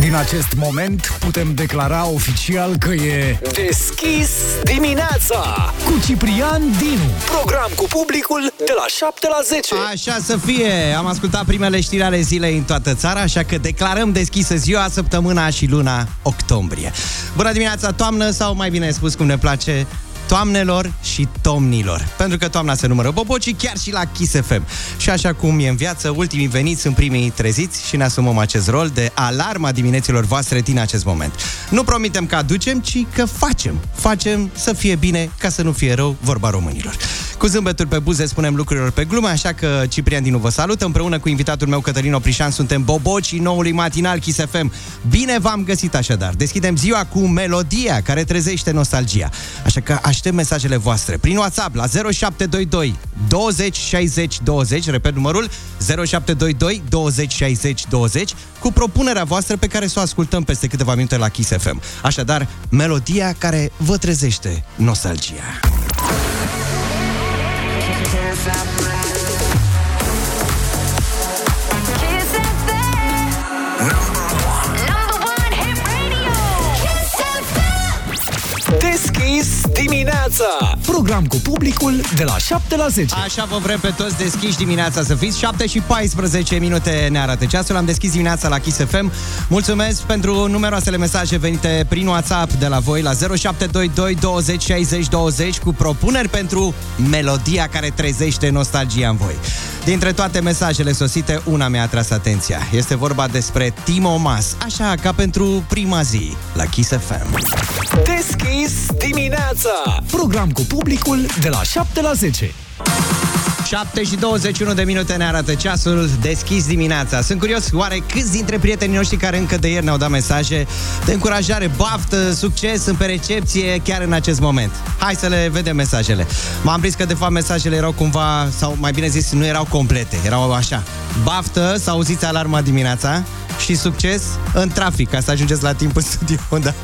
Din acest moment putem declara oficial că e Deschis dimineața cu Ciprian Dinu. Program cu publicul de la 7 la 10 Așa să fie! Am ascultat primele știri ale zilei în toată țara, așa că declarăm deschisă ziua, săptămâna și luna octombrie. Bună dimineața, toamnă, sau mai bine spus cum ne place, toamnelor și tomnilor. Pentru că toamna se numără bobocii chiar și la Kiss FM. Și așa cum e în viață, ultimii veniți sunt primii treziți și ne asumăm acest rol de alarma dimineților voastre din acest moment. Nu promitem că aducem, ci că facem. Facem să fie bine, ca să nu fie rău, vorba românilor. Cu zâmbeturi pe buze spunem lucrurilor pe glume, așa că Ciprian Dinu vă salută. Împreună cu invitatul meu, Cătălin Oprișan, suntem bobocii noului matinal Kiss FM. Bine v-am găsit așadar. Deschidem ziua cu melodia care trezește nostalgia. Așa că aștept mesajele voastre prin WhatsApp la 0722 20 60 20, repet numărul 0722 20 60 20, cu propunerea voastră pe care să o ascultăm peste câteva minute la Kiss FM. Așadar, melodia care vă trezește nostalgia. Kiss dimineața. Program cu publicul de la 7 la 10. Așa vă vrem pe toți deschiși dimineața să fiți. 7 și 14 minute ne arată ceasul. Am deschis dimineața la Kiss FM Mulțumesc pentru numeroasele mesaje venite prin WhatsApp de la voi La 0722 20 60 20 Cu propuneri pentru melodia care trezește nostalgia în voi. Dintre toate mesajele sosite, una mi-a atras atenția. Este vorba despre Timo Mas Așa ca pentru prima zi la Kiss FM Deschis dimineața Program cu publicul de la 7 la 10. 7 și 21 de minute ne arată ceasul deschis dimineața. Sunt curios, oare câți dintre prietenii noștri care încă de ieri ne-au dat mesaje de încurajare, baftă, succes în pe recepție chiar în acest moment? Hai să le vedem mesajele. M-am prins că de fapt mesajele erau cumva, sau mai bine zis, nu erau complete, erau așa. Baftă, să auziți alarma dimineața și succes în trafic, ca să ajungeți la timp în studio. Da.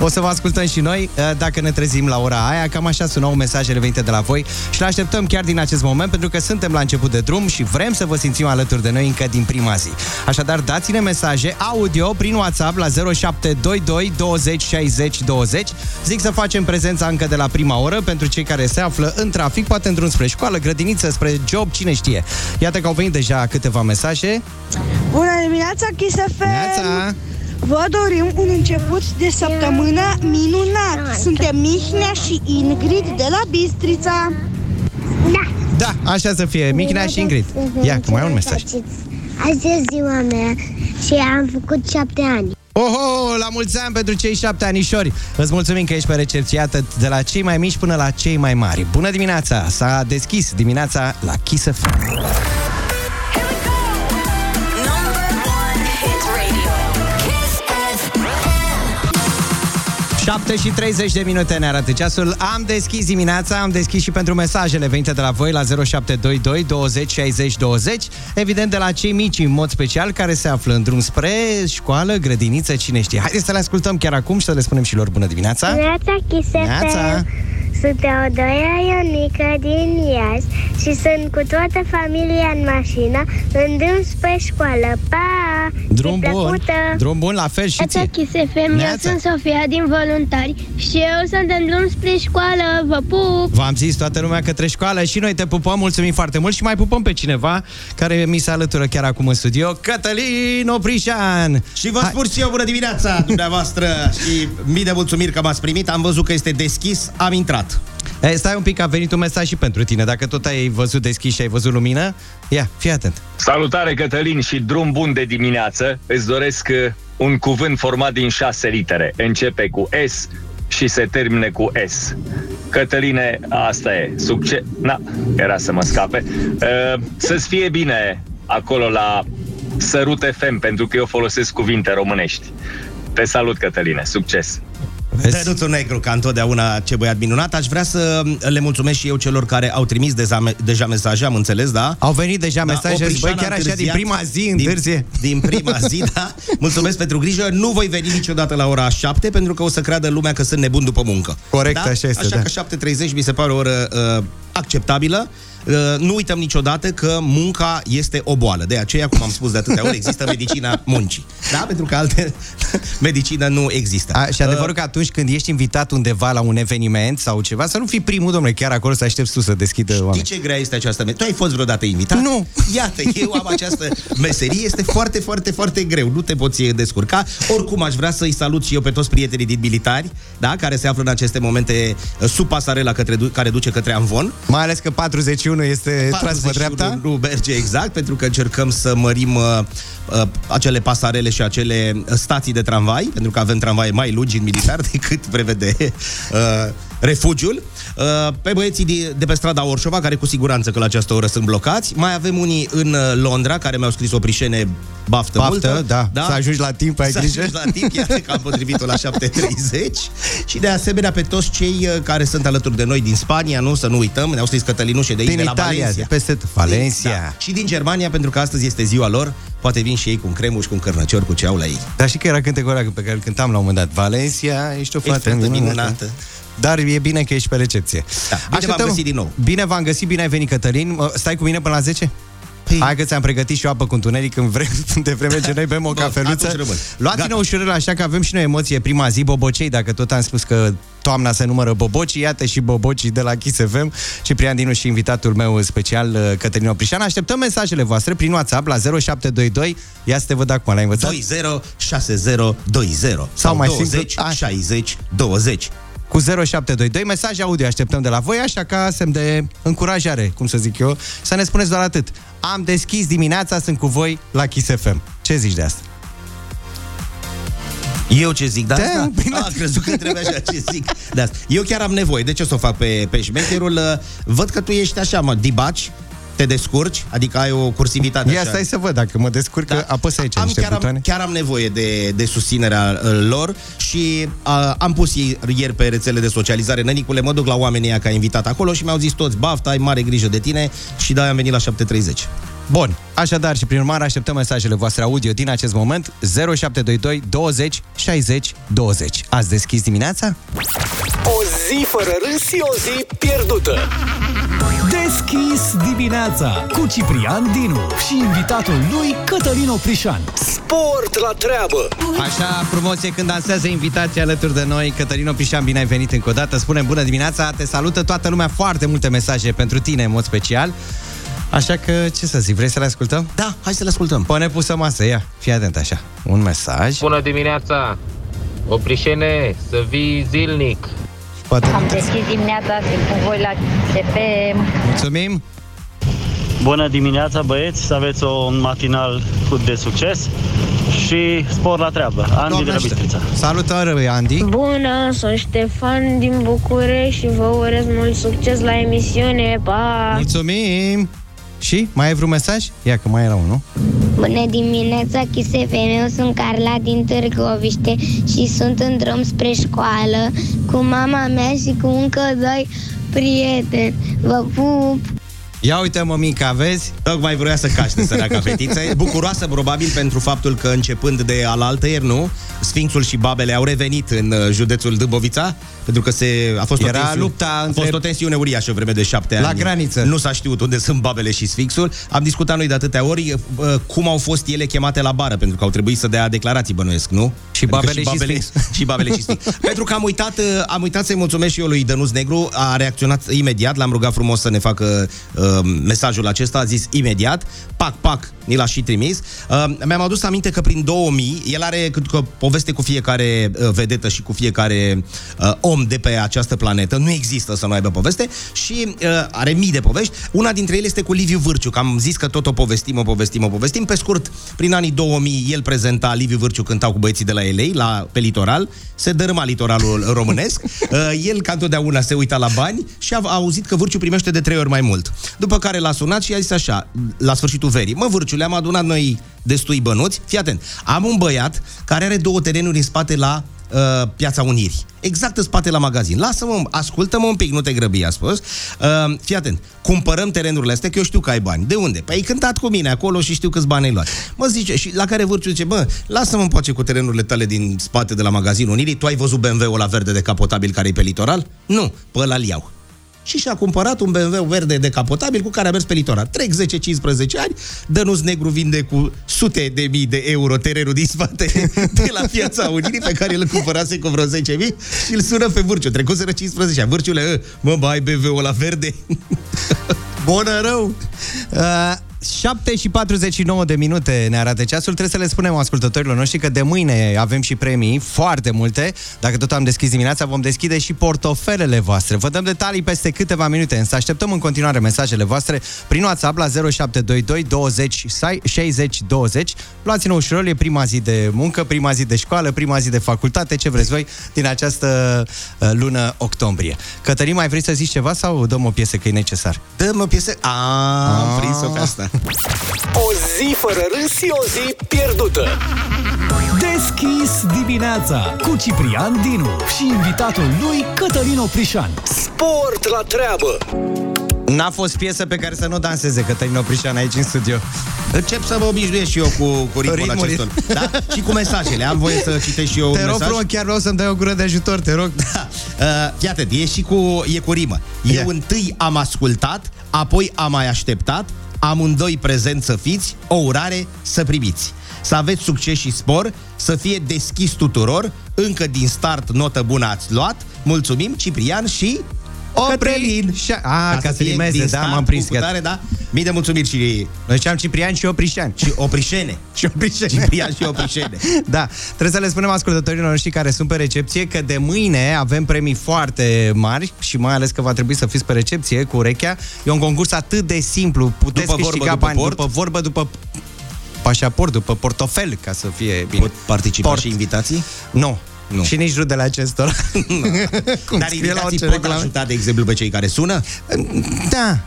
O să vă ascultăm și noi uh, dacă ne trezim la ora aia. Cam așa sunau mesajele venite de la voi și le așteptăm chiar din acest moment pentru că suntem la început de drum și vrem să vă simțim alături de noi încă din prima zi. Așadar, dați-ne mesaje audio prin WhatsApp la 0722 20 60 20. Zic să facem prezența încă de la prima oră pentru cei care se află în trafic, poate în drum spre școală, grădiniță, spre job, cine știe. Iată că au venit deja câteva mesaje. Bună dimineața, Kiss FM! Neața! Vă dorim un început de săptămână minunat! Suntem Mihnea și Ingrid de la Bistrița. Da, așa să fie. Michnea și Ingrid. Ia, că mai au un mesaj. Azi e ziua mea și am făcut șapte ani. Oho, la mulți ani pentru cei șapte anișori. Îți mulțumim că ești pe recepție atât de la cei mai mici până la cei mai mari. Bună dimineața! S-a deschis dimineața la Kiss FM. 7 și 30 de minute ne arată ceasul. Am deschis dimineața, am deschis și pentru mesajele venite de la voi la 0722 20 60 20. Evident de la cei mici în mod special care se află în drum spre școală, grădiniță, cine știe. Haideți să le ascultăm chiar acum și să le spunem și lor bună dimineața. Neața Neața! Sunt Teodoia Ionica din Iași și sunt cu toată familia în mașină în drum spre școală. Pa! Drum Zi bun, plăcută! drum bun, la fel și Neața ție. Kiss FM, eu Neața. sunt Sofia din Voluntari și eu sunt în drum spre școală. Vă pup! V-am zis toată lumea către școală și noi te pupăm, mulțumim foarte mult și mai pupăm pe cineva care mi se alătură chiar acum în studio, Cătălin Oprișan. Și vă Hai. spun și eu bună dimineața dumneavoastră și mii de mulțumiri că m-ați primit. Am văzut că este deschis, am intrat. E, stai un pic, a venit un mesaj și pentru tine. Dacă tot ai văzut deschis și ai văzut lumină, ia, fii atent. Salutare Cătălin și drum bun de dimineață. Îți doresc uh, un cuvânt format din șase litere. Începe cu S și se termine cu S. Cătăline, asta e. Succes. Na, era să mă scape. Uh, să-ți fie bine acolo la Sărut FM, pentru că eu folosesc cuvinte românești. Te salut, Cătăline. Succes! Vezi? Dănuțul Negru, ca întotdeauna ce băiat minunat. Aș vrea să le mulțumesc și eu celor care au trimis deja, deja mesaje, am înțeles, da? Au venit deja Da, mesaje, Oprișan băi, chiar a așa din întârziat. prima zi din, întârzie. din prima zi, da. Mulțumesc pentru grijă. Nu voi veni niciodată la ora 7 pentru că o să creadă lumea că sunt nebun după muncă. Corect, da? așa este, Așa da. că 7.30 mi se pare o oră uh, acceptabilă. Uh, nu uităm niciodată că munca este o boală. De aceea, cum am spus de atâtea ori, există medicina muncii. Da? Pentru că alte medicină nu există. A, și adevărul că atunci când ești invitat undeva la un eveniment sau ceva, să nu fii primul, domnule, chiar acolo să aștepți tu să deschidă Știi oameni. ce grea este această meserie? Tu ai fost vreodată invitat? Nu. Iată, eu am această meserie, este foarte, foarte, foarte greu. Nu te poți descurca. Oricum, aș vrea să-i salut și eu pe toți prietenii din militari, da, care se află în aceste momente uh, sub pasarela către, care duce către Amvon. Mai ales că 41 este tras pe 41 dreapta. Nu merge exact, pentru că încercăm să mărim uh, uh, acele pasarele și acele stații de tramvai, pentru că avem tramvaie mai lungi în militar decât prevede uh, refugiul. Uh, pe băieții de, de pe strada Orșova, care cu siguranță că la această oră sunt blocați. Mai avem unii în uh, Londra, care mi-au scris o prișene baftă, Baftă, multă. da. Să ajungi la timp, ai să grijă. ajungi la timp, iată că am potrivit-o la 7.30 și de asemenea pe toți cei uh, care sunt alături de noi din Spania, nu să nu uităm, ne-au scris Cătălinușe de aici, Din de la Italia, Valencia. de peste tot. Valencia. Da. Și din Germania, pentru că astăzi este ziua lor, poate vin și ei cu un cremuș, cu un cărnăcior, cu ce au la ei. Dar și că era cântecul ăla pe care îl cântam la un moment dat. Valencia, ești o fată fată minunată. minunată. Dar e bine că ești pe recepție. Da, bine v-am găsit din nou. Bine v-am găsit, bine ai venit, Cătălin. Mă, Stai cu mine până la 10? Păi- Hai că ți-am pregătit și o apă cu întuneric în vreme, de vreme ce noi bem o Bun, cafeluță. atunci rămân. Luați-ne Gata. ușurel așa că avem și noi emoție prima zi, bobocei, dacă tot am spus că toamna se numără bobocii, iată și bobocii de la Kiss FM, Ciprian Dinu și invitatul meu special, uh, Cătălin Oprișan. Așteptăm mesajele voastre prin WhatsApp la 0722, ia să te văd acum, l-ai învățat? 206020 Sau mai simplu, 20 așa. 60 20. Cu 0722. Mesaje audio așteptăm de la voi, așa ca semn de încurajare, cum să zic eu, să ne spuneți doar atât. Am deschis dimineața, sunt cu voi la Kiss FM. Ce zici de asta? Eu ce zic de Da, asta? bine. A, crezut că întrebe așa ce zic de asta. Eu chiar am nevoie. De ce să o fac pe, pe șmecherul? Uh, Văd că tu ești așa, mă, dibaci, te descurci, adică ai o cursivitate Ia așa. stai să văd dacă mă descurc, da. apăs aici am, niște chiar, butoane. am, chiar am nevoie de, de susținerea uh, lor și uh, am pus ieri, ieri pe rețele de socializare, nănicule, mă duc la oamenii ăia ca invitat acolo și mi-au zis toți, baftă, ai mare grijă de tine și de-aia am venit la 7.30. Bun, așadar și prin urmare așteptăm mesajele voastre audio din acest moment 0722 20 60 20. Ați deschis dimineața? O zi fără râs și o zi pierdută. Deschis dimineața cu Ciprian Dinu și invitatul lui Cătălin Oprișan. Sport la treabă. Așa, promoție când dansează invitații alături de noi. Cătălin Oprișan, bine ai venit încă o dată. Spune bună dimineața, te salută toată lumea, foarte multe mesaje pentru tine în mod special. Așa că, ce să zic, vrei să le ascultăm? Da, hai să le ascultăm. Pune pusă masă, ia, fii atent așa. Un mesaj. Bună dimineața! Oprișene, să vii zilnic! Poate Am deschis dimineața, sunt cu voi la CFM. Mulțumim. Bună dimineața, băieți, să aveți un matinal cu de succes și spor la treabă. Andy de Doamne la ajută. Bistrița. Salutare, Andy. Bună, sunt Ștefan din București și vă urez mult succes la emisiune. Pa! Mulțumim. Și? Mai ai vreun mesaj? Ia că mai era unul. Bună dimineața, Chisefem. Eu sunt Carla din Târgoviște și sunt în drum spre școală cu mama mea și cu încă doi prieteni. Vă pup! Ia uite, mămica, vezi? Tocmai vroia să caște săraca fetiță. E Bucuroasă probabil pentru faptul că începând de alaltăieri, nu? Sfinxul și babele au revenit în uh, județul Dâmbovița, pentru că se, a fost o Era tensiune, lupta a între- fost o tensiune uriașă vreme de șapte La ani. graniță. Nu s-a știut unde sunt babele și Sfinxul. Am discutat noi de atâtea ori uh, cum au fost ele chemate la bară, pentru că au trebuit să dea declarații, bănuiesc, nu? Și Pentru că babele și Sfinx. și babele și Sfinx. pentru că am uitat, uh, am uitat să-i mulțumesc și eu lui Dănuț Negru, a reacționat imediat, l-am rugat frumos să ne facă uh, mesajul acesta, a zis imediat, pac, pac, ni l-a și trimis. Uh, mi-am adus aminte că prin 2000, el are cât că poveste cu fiecare uh, vedetă și cu fiecare uh, om de pe această planetă, nu există să nu aibă poveste și uh, are mii de povești. Una dintre ele este cu Liviu Vârciu, că am zis că tot o povestim, o povestim, o povestim. Pe scurt, prin anii 2000, el prezenta, Liviu Vârciu cântau cu băieții de la LA, la, pe litoral, se dărâma litoralul românesc. Uh, el, ca întotdeauna, se uita la bani și a, a auzit că Vârciu primește de trei ori mai mult. După care l-a sunat și a zis așa, la sfârșitul verii, mă, Vârciu, le-am adunat noi destui bănuți, fii atent, am un băiat care are două terenuri în spate la uh, Piața Unirii. Exact în spate la magazin. Lasă-mă, ascultă-mă un pic, nu te grăbi, a spus. Uh, fii atent, cumpărăm terenurile astea, că eu știu că ai bani. De unde? Păi ai cântat cu mine acolo și știu câți bani ai luat. Mă zice, și la care Vârciu zice, bă, lasă-mă în pace cu terenurile tale din spate de la magazin Unirii. Tu ai văzut BMW-ul la verde decapotabil care e pe litoral? Nu, pe ăla iau. Și și-a cumpărat un BMW verde decapotabil cu care a mers pe litoral. Trec 10-15 ani, Dănuț Negru vinde cu sute de mii de euro terenul din spate de la Piața Unirii pe care îl cumpărase cu vreo 10.000 și îl sună pe Vârciu. Trecuseră 15 ani. Vârciule, "Ă, mă, mai ai BMW-ul la verde? Bună rău! Uh, 7 și 49 de minute ne arată ceasul. Trebuie să le spunem ascultătorilor noștri că de mâine avem și premii, foarte multe. Dacă tot am deschis dimineața, vom deschide și portofelele voastre. Vă dăm detalii peste câteva minute, însă așteptăm în continuare mesajele voastre prin WhatsApp la 0722 20 60 20. Luați-ne ușurel, e prima zi de muncă, prima zi de școală, prima zi de facultate, ce vreți voi din această uh, lună octombrie. Cătălin, mai vrei să zici ceva sau dăm o piesă că e necesar? Dăm o piesă... A, am prins-o pe asta. O zi fără râs și o zi pierdută. Deschis dimineața cu Ciprian Dinu și invitatul lui Cătălin Oprișan. Sport la treabă. N-a fost piesă pe care să nu danseze Cătălin Oprișan aici în studio. Încep să mă obișnuiesc și eu cu, cu ritmul Ritmul, acestor. Da? Și cu mesajele. Am voie să citesc și eu Te un rog mesaj? frumos, chiar vreau să-mi dai o gură de ajutor, te rog. Da. Uh, fii atent, e și cu, e cu rimă. Eu Ia. întâi am ascultat, apoi am mai așteptat, amândoi prezent să fiți, o urare să primiți. Să aveți succes și spor, să fie deschis tuturor, încă din start notă bună ați luat, mulțumim Ciprian și Oprelin. Și- A, ca să fie rimeze, din da, start, m-am prins, cu cutare, da? Mii de mulțumiri și, Noi ziceam Ciprian și Oprișan. și Oprișene. Și Oprișan. Ciprian și Oprișene. Da, trebuie să le spunem ascultătorilor noștri care sunt pe recepție că de mâine avem premii foarte mari și mai ales că va trebui să fiți pe recepție cu urechea. E un concurs atât de simplu, puteți După vorbă, câștiga după bani port. după vorbă, după pașaport, după portofel, ca să fie bine. Pot participa Port. și invitații? Nu. Nu. Și nici rudele acestora. Cum Dar scrie la invitații orice pot reclamă. ajuta, de exemplu, pe cei care sună? Da.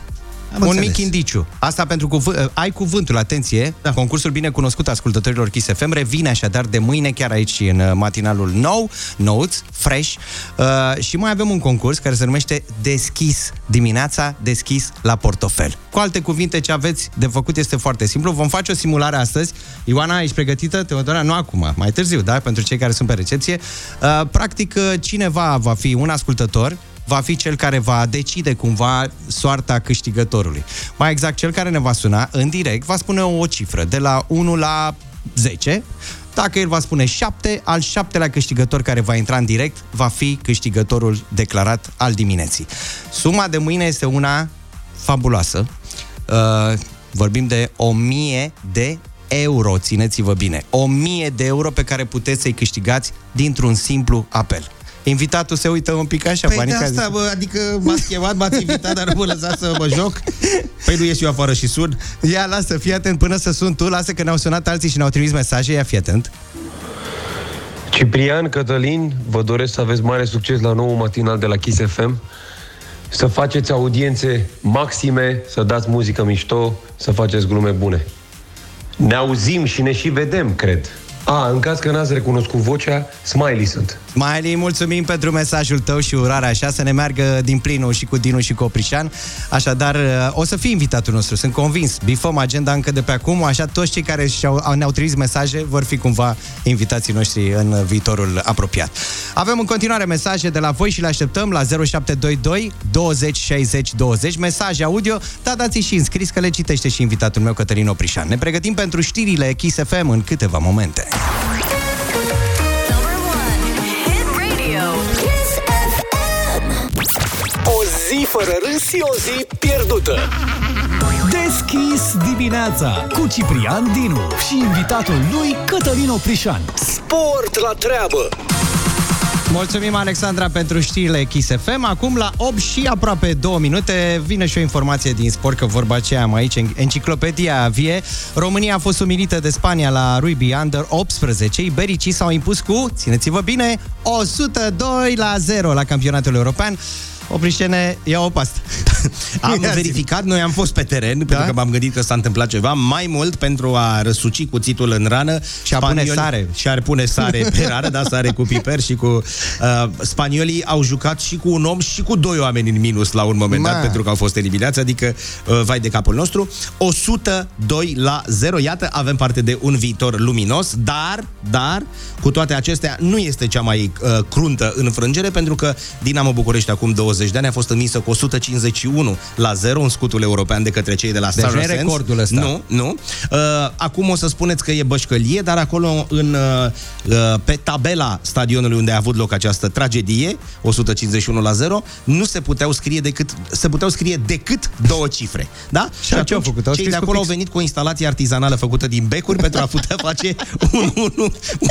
Am un înțeles. mic indiciu. Asta pentru cuvânt, ai cuvântul, atenție. Da. Concursul bine cunoscut ascultătorilor Kiss FM revine așadar de mâine chiar aici în uh, matinalul nou, Notes, Fresh. Uh, și mai avem un concurs care se numește Deschis dimineața, deschis la portofel. Cu alte cuvinte, ce aveți de făcut este foarte simplu. Vom face o simulare astăzi. Ioana, ești pregătită? Teodora, nu acum, mai târziu, da? Pentru cei care sunt pe recepție. Uh, practic, uh, cineva va fi un ascultător va fi cel care va decide cumva soarta câștigătorului. Mai exact, cel care ne va suna în direct va spune o cifră de la 1 la 10. Dacă el va spune 7, al șaptelea câștigător care va intra în direct va fi câștigătorul declarat al dimineții. Suma de mâine este una fabuloasă. Uh, vorbim de 1000 de euro, țineți-vă bine. 1000 de euro pe care puteți să-i câștigați dintr-un simplu apel. Invitatul se uită un pic așa, Păi de panică, asta, zice, bă, adică m-ați chemat, m-ați invitat, dar nu mă lăsați să mă joc. Păi nu ies eu afară și sun. Ia, lasă, fii atent până să sun tu, lasă că ne-au sunat alții și ne-au trimis mesaje, ia, fii atent. Ciprian, Cătălin, vă doresc să aveți mare succes la nou matinal de la Kiss FM, să faceți audiențe maxime, să dați muzică mișto, să faceți glume bune. Ne auzim și ne și vedem, cred. A, în caz că n-ați recunoscut vocea, Smiley sunt. Miley, mulțumim pentru mesajul tău și urarea așa să ne meargă din plinul și cu Dinu și cu Oprișan. Așadar, o să fii invitatul nostru, sunt convins. Bifăm agenda încă de pe acum, așa toți cei care și-au, ne-au trimis mesaje vor fi cumva invitații noștri în viitorul apropiat. Avem în continuare mesaje de la voi și le așteptăm la 0722 20 60 20, mesaje audio, dar dați și înscris că le citește și invitatul meu Cătălin Oprișan. Ne pregătim pentru știrile Kiss FM în câteva momente. Fără râs și o zi pierdută. Deschis dimineața cu Ciprian Dinu și invitatul lui Cătălin Oprișan. Sport la treabă. Mulțumim, Alexandra, pentru știrile Kiss FM. Acum, la 8 și aproape 2 minute, vine și o informație din sport, că vorba aceea am aici, în enciclopedia vie. România a fost umilită de Spania la rugby under 18. Ibericii s-au impus cu, țineți-vă bine, 102 la 0 la campionatul european. Oprișene, ia o pastă. Am verificat, noi am fost pe teren, da? pentru că m-am gândit că s-a întâmplat ceva mai mult pentru a răsuci cuțitul în rană. Și a pune sare. Și ar pune sare pe rană, da, sare cu piper și cu... Uh, spaniolii au jucat și cu un om și cu doi oameni în minus la un moment Ma. dat, pentru că au fost eliminați, adică uh, vai de capul nostru. 102 la 0, iată, avem parte de un viitor luminos, dar, dar, cu toate acestea, nu este cea mai uh, cruntă înfrângere, pentru că Dinamo București acum două 20 de ani a fost învinsă cu 151 la 0 în scutul european de către cei de la Deci nu e Saracens. recordul ăsta. Nu, nu. Uh, acum o să spuneți că e bășcălie, dar acolo în, uh, uh, pe tabela stadionului unde a avut loc această tragedie, 151 la 0, nu se puteau scrie decât se puteau scrie decât două cifre. Da? Și ce au făcut? Au cei de scris cu acolo au pix. venit cu o instalație artizanală făcută din becuri pentru a putea face un 1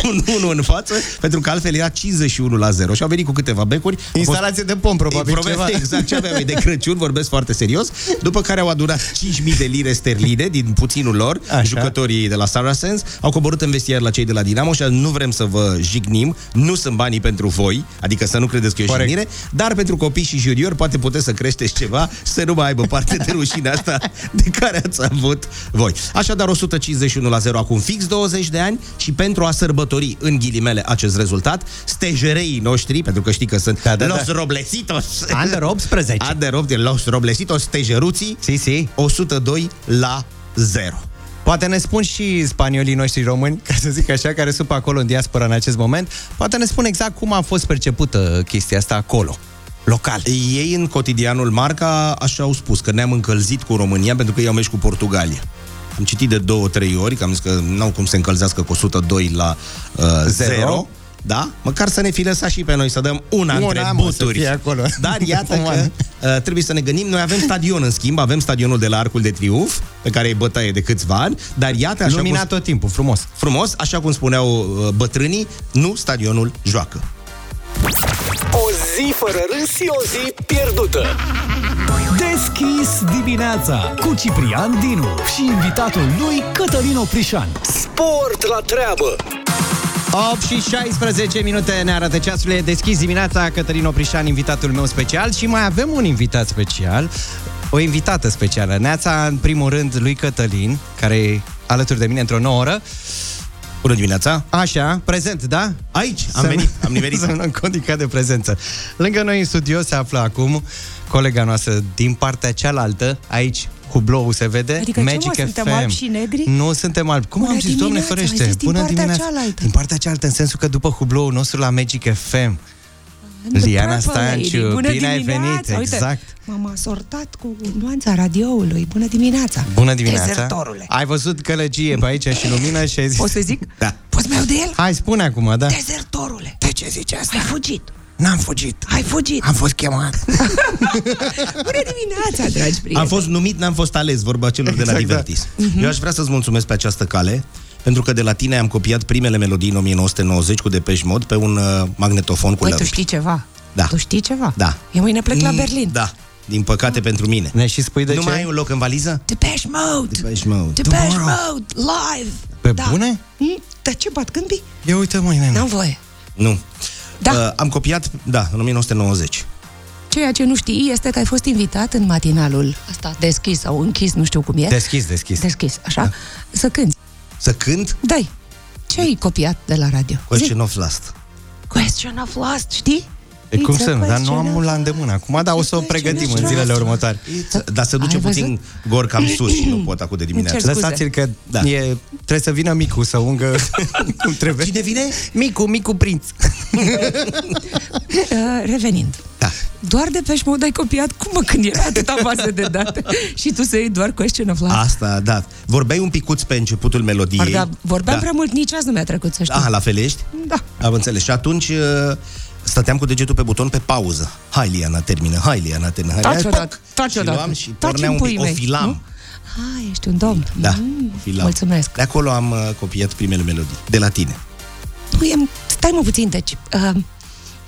un, un în față, pentru că altfel era 51 la 0 și au venit cu câteva becuri. A fost- Instalație de pom, probabil, Probabil, ceva. Exact ce aveam ei de Crăciun, vorbesc foarte serios. După care au adunat 5.000 de lire sterline din puținul lor, Așa. jucătorii de la Saracens, au coborât în vestiar la cei de la Dinamo și nu vrem să vă jignim, nu sunt banii pentru voi, adică să nu credeți că e o Corect. jignire, dar pentru copii și juniori poate puteți să creșteți ceva, să nu mai aibă parte de rușinea asta de care ați avut voi. Așadar, 151 la 0 acum fix 20 de ani și pentru a sărbători în ghilimele acest rezultat, stejereii noștri, pentru că știi că sunt Da, da, Los da. Roblesitos. Under 18. Under 18, Los Roblesitos, stejeruții, Si, si. 102 la 0. Poate ne spun și spaniolii noștri români, ca să zic așa, care sunt pe acolo în diaspora în acest moment, poate ne spun exact cum a fost percepută chestia asta acolo, local. Ei în cotidianul Marca așa au spus, că ne-am încălzit cu România pentru că ei au mers cu Portugalia. Am citit de două, trei ori, că am zis că n-au cum să încălzească cu 102 la uh, Zero. 0. Da? Măcar să ne fi lăsat și pe noi să dăm una, Una, între mă, să buturi. fie acolo. Dar iată că Uman. uh, trebuie să ne gândim. Noi avem stadion în schimb, avem stadionul de la Arcul de Triunf, pe care e bătaie de câțiva ani, dar iată așa Luminat cum, tot timpul, frumos. frumos, așa cum spuneau uh, bătrânii, nu stadionul joacă. O zi fără râs și o zi pierdută. Deschis dimineața cu Ciprian Dinu și invitatul lui Cătălin Oprișan. Sport la treabă. 8 și 16 minute ne arată ceasul, e deschis dimineața, Cătălin Oprișan, invitatul meu special și mai avem un invitat special, o invitată specială. Neața, în primul rând, lui Cătălin, care e alături de mine într-o nouă oră. Bună dimineața! Așa, prezent, da? Aici, am Să- venit, am nimerit. Să nu codica de prezență. Lângă noi în studio se află acum colega noastră din partea cealaltă, aici hublou se vede, Adică ce, mă, Magic suntem FM. albi și negri? Nu suntem albi. Cum Bună am zis, doamne dimineața, ferește? ai zis din Bună partea dimineața. cealaltă. Din partea cealaltă, în sensul că după hubloul nostru la Magic FM. The Liana Purple Stanciu, Lady. Bună bine ai dimineața! venit, Uite, exact. M-am asortat cu nuanța radioului. Bună dimineața! Bună dimineața. Dezertorule! Ai văzut călăgie pe aici și lumină și ai zis... Poți să zic? Da. Poți mai de el? Hai, spune acum, da. Dezertorule! De ce zici asta? Ai fugit! N-am fugit. Ai fugit! Am fost chemat. Bună dimineața, dragi prieteni! Am fost numit, n-am fost ales, vorba celor de la Exact, da. Divertis. Eu aș vrea să-ți mulțumesc pe această cale, pentru că de la tine am copiat primele melodii în 1990 cu Depeche Mode pe un uh, magnetofon cu Băi, tu lămpi. știi ceva? Da. Tu știi ceva? Da. Eu mâine plec la Mm, Berlin. Da, din păcate pentru mine. Ne și spui de nu ce? mai ai un loc în valiză? Depeche Mode! Depeche Mode. Depeche Tomorrow. Mode, live! Pe da. bune? Mm, Dar ce bat câmpii? Ia uite, măi, nene. N-am voie. Nu. Da. Uh, am copiat, da, în 1990. Ceea ce nu știi este că ai fost invitat în matinalul ăsta deschis sau închis, nu știu cum e. Deschis, deschis. Deschis, așa? Da. Să cânti. Să cânt Dai. Ce ai copiat de la radio? Question of Last. Question of Last, știi? E cum It's a să nu, dar nu question am of la îndemână acum, dar o să o pregătim în Question zilele of- următoare. Dar se duce Ai văzut? puțin gor cam sus și nu pot acum de Îmi dimineață. cer scuze. Lăsați-l că Da. da. e, trebuie să vină Micu să ungă cum trebuie. Cine vine? Micu, Micu prinț. Uh, revenind. Da. Doar de peș Mode ai copiat? Cum mă, când era atâta bază de date și tu să iei doar Question of Last? Asta, da. Vorbeai un picuț pe începutul melodiei. Parcă vorbeam da. prea mult, nici azi nu mi-a trecut, să știi. Ah, la fel ești? Da. Am înțeles. Și atunci uh, stăteam cu degetul pe buton pe pauză. Hai, Liana, termină. Hai, Liana, termină. Hai, Taci hai, odată, pac! taci și odată. luam și Taci pornea în un pic. puii O mei, filam. nu? Ah, ești un domn. Da, Mm, o filam. Mulțumesc. De acolo am uh, copiat primele melodii. De la tine. Nu, e, stai mă puțin, deci... Uh,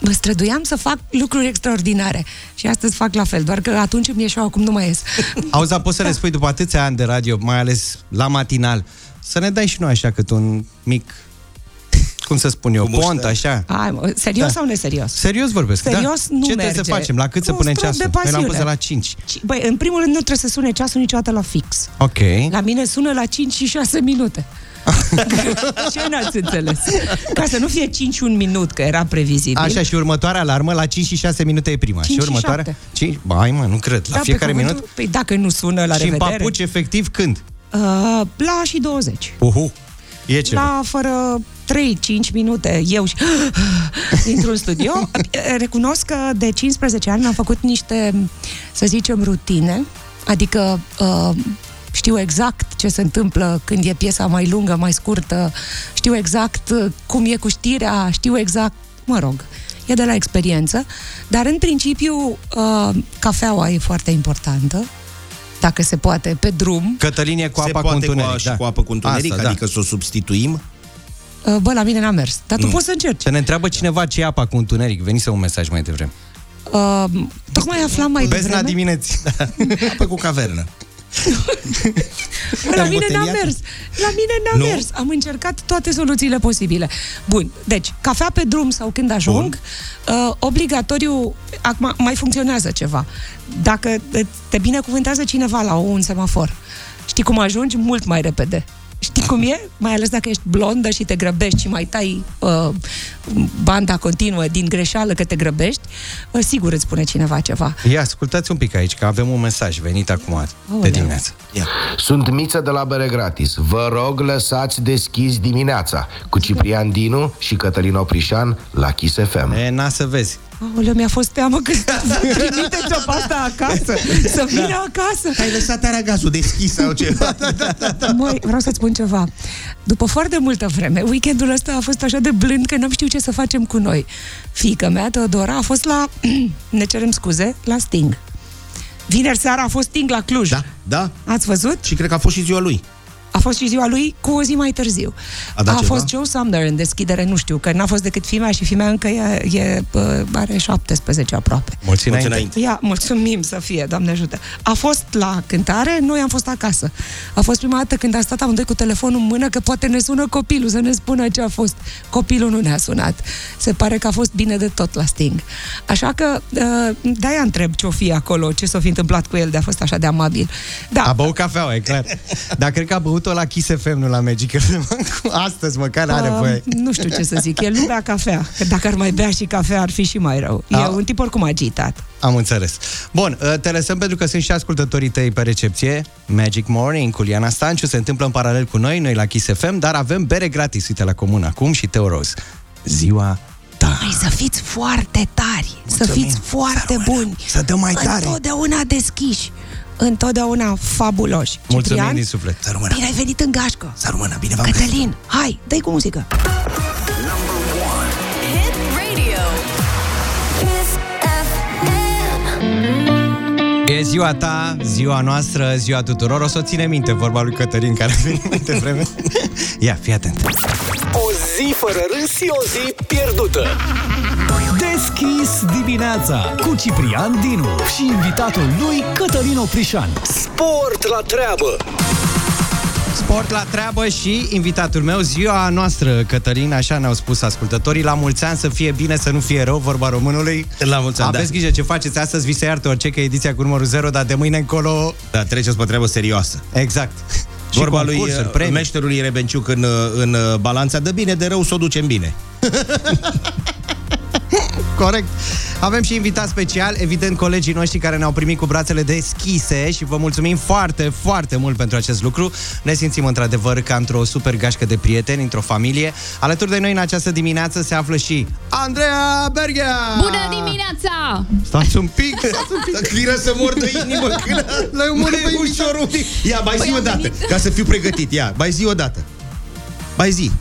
mă străduiam să fac lucruri extraordinare și astăzi fac la fel, doar că atunci îmi ieșeau, acum nu mai ies. Auzi, dar poți să le spui după atâția ani de radio, mai ales la matinal, să ne dai și noi așa cât un mic, cum să spun eu, Cu muștă. pont, așa. Hai, mă, serios Da. sau neserios? Serios vorbesc, Serios da? nu Ce merge. trebuie să facem? La cât să Un punem strop ceasul? de Noi l-am pus de pasiune. la 5. Ci- Băi, în primul rând nu trebuie să sune ceasul niciodată la fix. Ok. La mine sună la 5 și 6 minute. Ce n-ați înțeles? Ca să nu fie 5 un minut, că era previzibil. Așa, și următoarea alarmă la 5 și 6 minute e prima. 5 și și următoarea? 7. 5? Bai, mă, nu cred. La Da, pe fiecare cuvântul- minut? Păi dacă nu sună la și în revedere... papuci, efectiv, când? Uh, la și 20. Uhu. E ceva. la fără 3-5 minute, eu și intru în studio. Recunosc că de 15 ani am făcut niște, să zicem, rutine, adică uh, știu exact ce se întâmplă când e piesa mai lungă, mai scurtă, știu exact uh, cum e cu știrea, știu exact, mă rog, e de la experiență, dar în principiu uh, cafeaua e foarte importantă, dacă se poate, pe drum. Cătălin e cu Se apa cu poate cu, întuneric. și da. cu apă cu întuneric, Asta, da. adică să o substituim. Uh, Bă, la mine n-a mers, dar tu Nu. poți să încerci. Să ne întreabă cineva ce e apa cu întuneric. Venise un mesaj mai devreme. Uh, tocmai aflam mai Bezna devreme. dimineții. Apă cu cavernă. La mine n-a Îmboteliată? mers. La mine n-a Nu? mers. Am încercat toate soluțiile posibile. Bun, deci, cafea pe drum sau când ajung, uh, obligatoriu, acum mai funcționează ceva. Dacă te binecuvântează cineva la un semafor, știi cum ajungi? Mult mai repede. Știi cum e? Mai ales dacă ești blondă și te grăbești și mai tai uh, banda continuă din greșeală că te grăbești, uh, sigur îți spune cineva ceva. Ia, ascultați un pic aici, că avem un mesaj venit acum de Aoleu. dimineață. Ia. Sunt Miță de la Bere Gratis. Vă rog, lăsați deschis dimineața cu Ciprian Dinu și Cătălin Oprișan la Kiss FM. E, na să vezi. Aoleu, mi-a fost teamă că trimiteți o asta acasă, să vină acasă. Ai lăsat aragazul deschis sau ceva. Măi, vreau să-ți spun ceva. După foarte multă vreme, weekendul ăsta a fost așa de blând că n-am știut ce să facem cu noi. Fiica mea, Teodora, a fost la, ne cerem scuze, la Sting. Vineri seara a fost Sting la Cluj. Da, da. Ați văzut? Și cred că a fost și ziua lui. A fost și ziua lui cu o zi mai târziu. A dat a ceva? fost Joe Sumner în deschidere, nu știu, că n-a fost decât fimea și fimea încă e, e bă, are 17 aproape. Mulți Mulți înainte. înainte. Ia, mulțumim să fie, Doamne ajută. A fost la cântare, noi am fost acasă. A fost prima dată când a stat amândoi cu telefonul în mână, că poate ne sună copilul să ne spună ce a fost. Copilul nu ne-a sunat. Se pare că a fost bine de tot la Sting. Așa că, uh, de-aia întreb ce-o fi acolo, ce s-a fi întâmplat cu el de a fost așa de amabil. Da, A băut cafeaua, e clar. Dar cred că a băut-o la Kiss FM, nu la Magic FM. Astăzi măcar are Uh, voie. nu știu ce să zic, el nu bea cafea. Că dacă ar mai bea și cafea, ar fi și mai rău. E A- un tip oricum agitat. Am înțeles. Bun, uh, te lăsăm pentru că sunt și ascultătorii tăi pe recepție. Magic Morning cu Liana Stanciu se întâmplă în paralel cu noi, noi la Kiss FM, dar avem bere gratis, uite la comun acum și Teo Rose. Ziua ta. Mai să fiți foarte tari, să fiți foarte buni. Să dăm mai tare. Întotdeauna deschiși. Întotdeauna fabuloși. Mulțumim Ciprian, din suflet. Să rămână. Bine ai venit în gașcă. Să rămână, bine v-am Cătălin, hai, dă cu muzică. Hit radio. Kiss FM. E ziua ta, ziua noastră, ziua tuturor. O să o ține minte vorba lui Cătălin care a venit mai devreme. Ia, fii atent. O zi fără râs și o zi pierdută. Deschis dimineața cu Ciprian Dinu și invitatul lui Cătălin Oprișan. Sport la treabă. Sport la treabă și invitatul meu, ziua noastră, Cătălin, așa ne-au spus ascultătorii, la mulți ani să fie bine, să nu fie rău, vorba românului. La mulți ani, Aveți da. grijă ce faceți astăzi, vi se iartă orice, că e ediția cu numărul 0, dar de mâine încolo... Da, treceți pe treabă serioasă. Exact. Vorba și lui concursuri, uh, premii. meșterului Rebenciuc în, uh, în uh, balanța de bine, de rău să o ducem bine. Corect. Avem și invitat special, evident colegii noștri care ne-au primit cu brațele deschise și vă mulțumim foarte, foarte mult pentru acest lucru. Ne simțim într-adevăr ca într-o super gașcă de prieteni, într-o familie. Alături de noi în această dimineață se află și Andreea Berghea! Bună dimineața! Stați un pic, stați un pic. Vine să mor de inimă când L-ai omorât pe ușor un pic. Ia, mai zi Păi o am dată, venit. ca să fiu pregătit. Ia, mai zi o dată. Mai zi.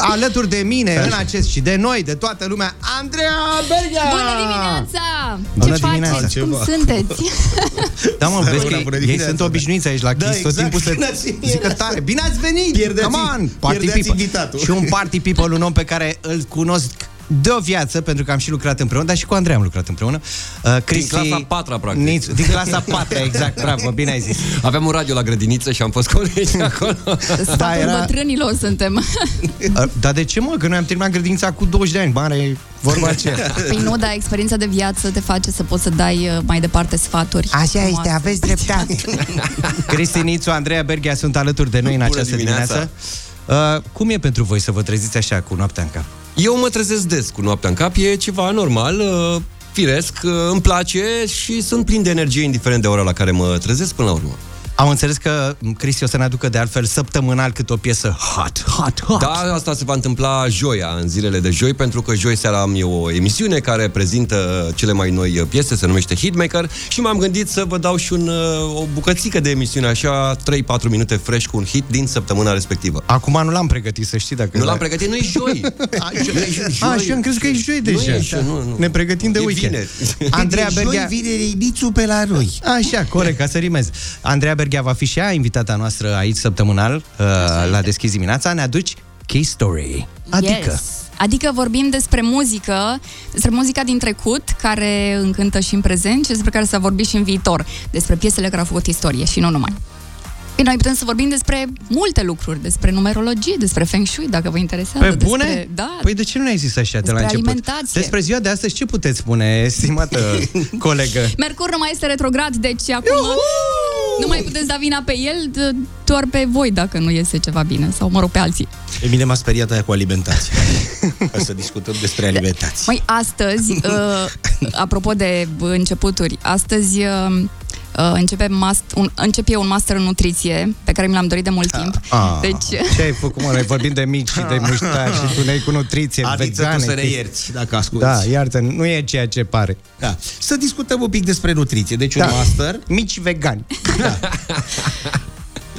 Alături de mine în acest și de noi, de toată lumea, Andreea Berghea! Bună dimineața! Bună Ce dimineața. faceți? Cum Ceva. sunteți? Da, mă, Bună, vezi că bună ei dimineața, sunt da. obișnuiți aici la Da, Kiss, tot exact. timpul Bine să ați- zică tare. Bine ați venit! Pierdeți- Come on! Party pierdeți people. invitatul. Și un party people, un om pe care îl cunosc de o viață, pentru că am și lucrat împreună, dar și cu Andrei am lucrat împreună. Uh, Cristi... clasa a patra, practic. Nițu, din clasa 4, exact, bravo, bine ai zis. Aveam un radio la grădiniță și am fost colegi acolo. Sfatul Da, era- bătrânilor suntem. Uh, dar de ce, mă? Că noi am terminat grădinița cu 20 de ani, mare vorba aceea. Păi nu, dar experiența de viață te face să poți să dai uh, mai departe sfaturi. Așa frumoase. este, aveți dreptate. Cristi Nițu, Andreea Berghea sunt alături de noi în Bună această dimineața. dimineață. Uh, cum e pentru voi să vă treziți așa cu noaptea în cap? Eu mă trezesc des cu noaptea în cap, e ceva normal, uh, firesc, uh, îmi place și sunt plin de energie indiferent de ora la care mă trezesc până la urmă. Am înțeles că Cristi o să ne aducă de altfel săptămânal cât o piesă hot, hot, hot. Da, asta se va întâmpla joia, în zilele de joi, pentru că joi seara am eu o emisiune care prezintă cele mai noi piese, se numește Hitmaker și m-am gândit să vă dau și un, uh, o bucățică de emisiune, așa 3-4 minute fresh cu un hit din săptămâna respectivă. Acum nu l-am pregătit, să știi dacă... Nu l-am pregătit, nu e joi. A, A, și eu am crezut că e joi Nu deja. e joi, nu, nu. Ne pregătim de E weekend. vineri. Andreea De joi Berghea... vine Rinițu pe la noi. Așa, corect, ca să rimez. Andreea Berghea va fi și ea invitata noastră aici săptămânal uh, la Deschis dimineața. Ne aduci Key Story. Adică... Yes. Adică vorbim despre muzică, despre muzica din trecut, care încântă și în prezent și despre care s-a vorbit și în viitor, despre piesele care au făcut istorie și nu numai. Bine, noi putem să vorbim despre multe lucruri, despre numerologie, despre feng shui, dacă vă interesează. Pe bune? Despre, da, Păi de ce nu ne-ai zis așa de la Despre început? alimentație. Despre ziua de astăzi ce puteți spune, estimată colegă? Mercur nu mai este retrograd, deci acum nu mai puteți da vina pe el, d- doar pe voi dacă nu iese ceva bine, sau mă rog, pe alții. E bine m-a speriat aia cu alimentație. Ca să discutăm despre alimentație. Măi, astăzi, uh, apropo de începuturi, astăzi uh, uh, începe, mast, un, încep eu un master în nutriție, pe care mi l-am dorit de mult timp. Ah, Deci, Ce ai făcut, mă? Noi vorbim de mici și de muștari și tu ne cu nutriție, Adiță vegane. tu să ne chestii. ierți, dacă asculti. Da, iartă, nu e ceea ce pare. Da. Să discutăm un pic despre nutriție. Deci un Da. master Mici vegani.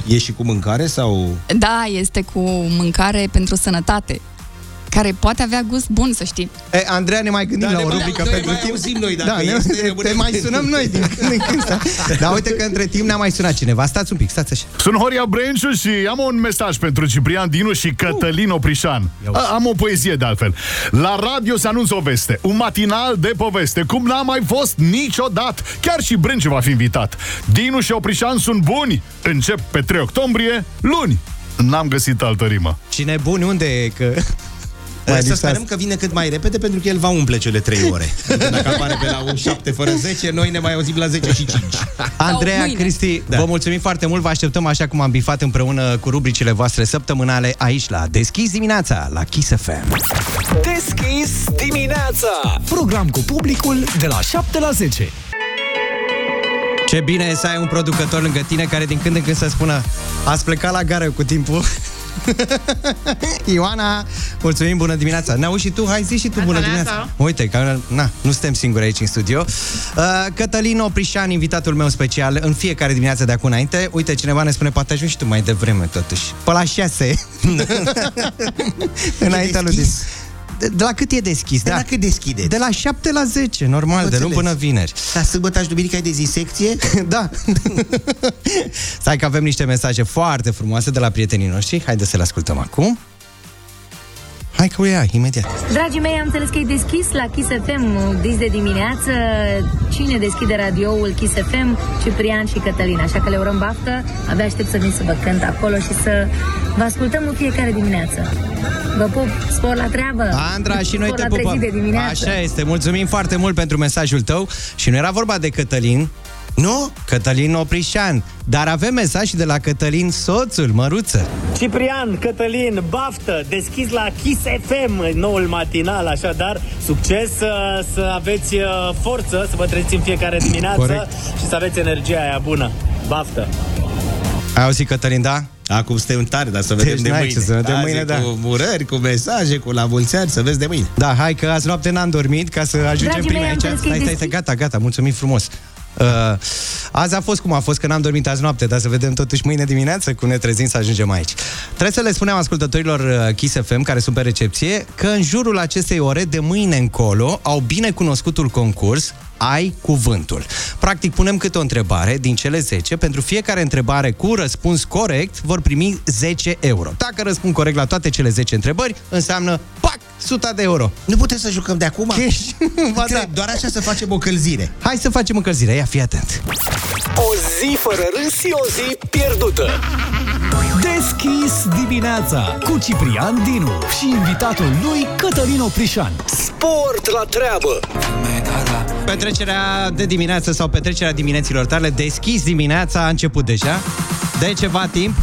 e și cu mâncare sau... da, este cu mâncare pentru sănătate, care poate avea gust bun, să știi. E, Andreea, ne mai gândim Da, la ne o mai- rubrică noi pentru mai timp. auzim noi dacă da, ne, este, te, rămânem- mai sunăm noi din când în când. Da. Dar uite că între timp ne-a mai sunat cineva. Stați un pic, stați așa. Sunt Horia Brenciu și am un mesaj pentru Ciprian Dinu și Cătălin Oprișan. A, am o poezie de altfel. La radio se anunță o veste, un matinal de poveste, cum n-a mai fost niciodată. Chiar și Brenciu va fi invitat. Dinu și Oprișan sunt buni. Încep pe 3 octombrie, luni. N-am găsit altă rimă. Cine e bun, unde e? Că... Să lipsa sperăm că vine cât mai repede pentru că el va umple cele 3 ore. Adică Dacă apare pe la un 7 fără 10, noi ne mai auzim la 10 și 5. Andreea, mâine. Cristi, da. vă mulțumim foarte mult. Vă așteptăm așa cum am bifat împreună cu rubricile voastre săptămânale aici la Deschis dimineața la Kiss FM. Deschis dimineața Program cu publicul de la 7 la 10 Ce bine e să ai un producător lângă tine care din când în când să spună Ați plecat la gară cu timpul Ioana, mulțumim, bună dimineața. Ne auzi și tu? Hai zi și tu, bună dimineața. Uite, că na, nu suntem singuri aici în studio. Uh, Cătălin Oprișan, invitatul meu special În fiecare dimineață de acum înainte. Uite, cineva ne spune, poate ajungi și tu mai devreme totuși. Pe la 6 Înaintea lui deschis? De, de la cât e deschis? De da. la cât deschideți? De la 7 la 10, normal, Am de luni înțeles. până vineri. Dar sâmbătă și duminică ai de zi secție? da. Stai că avem niște mesaje foarte frumoase de la prietenii noștri. Haideți să le ascultăm acum. Hai că o ia, imediat. Dragii mei, am înțeles că e deschis la Kiss FM dis de dimineață. Cine deschide radioul Kiss FM? Ciprian și Cătălina. Așa că le urăm baftă. Abia aștept să vin să vă cânt acolo și să vă ascultăm în fiecare dimineață. Vă pup, spor la treabă! Andra, și noi spor te la pupăm. trezit de dimineață! Așa este. Mulțumim foarte mult pentru mesajul tău. Și nu era vorba de Cătălin, Nu? Cătălin Oprișan, dar avem mesaj și de la Cătălin, soțul, Măruță. Ciprian, Cătălin, baftă, deschis la Kiss FM, noul matinal, așadar, succes, să, să aveți uh, forță, să vă treziți în fiecare dimineață Corect. și să aveți energia aia bună. Baftă! Ai auzit, Cătălin, da? Acum suntem tare, dar să vedem Deci de n-ai mâine. ce să vedem Azi mâine, e da. Cu urări, cu mesaje, cu la mulți ani, să vezi de mâine. Da, hai că azi noapte n-am dormit ca să ajungem Dragii prima mei, am aici. înțeles că e Stai, stai, stai, gata, gata, mulțumim frumos. Uh, azi a fost cum a fost, că n-am dormit azi noapte, dar să vedem totuși mâine dimineață cum ne trezim să ajungem aici. Trebuie să le spunem ascultătorilor uh, Kiss FM, care sunt pe recepție, că în jurul acestei ore, de mâine încolo, au bine cunoscutul concurs ai cuvântul. Practic, punem câte o întrebare din cele 10. Pentru fiecare întrebare cu răspuns corect, vor primi 10 euro. Dacă răspund corect la toate cele 10 întrebări, înseamnă, pac, 100 de euro. Nu putem să jucăm de acum? Cash. Ba da. Cred, doar așa să facem o călzire. Hai să facem încălzire, ia fii atent. O zi fără râs și o zi pierdută Deschis dimineața Cu Ciprian Dinu Și invitatul lui Cătălin Oprișan Sport la treabă Petrecerea de dimineață sau petrecerea dimineților tale deschis dimineața a început deja de ceva timp.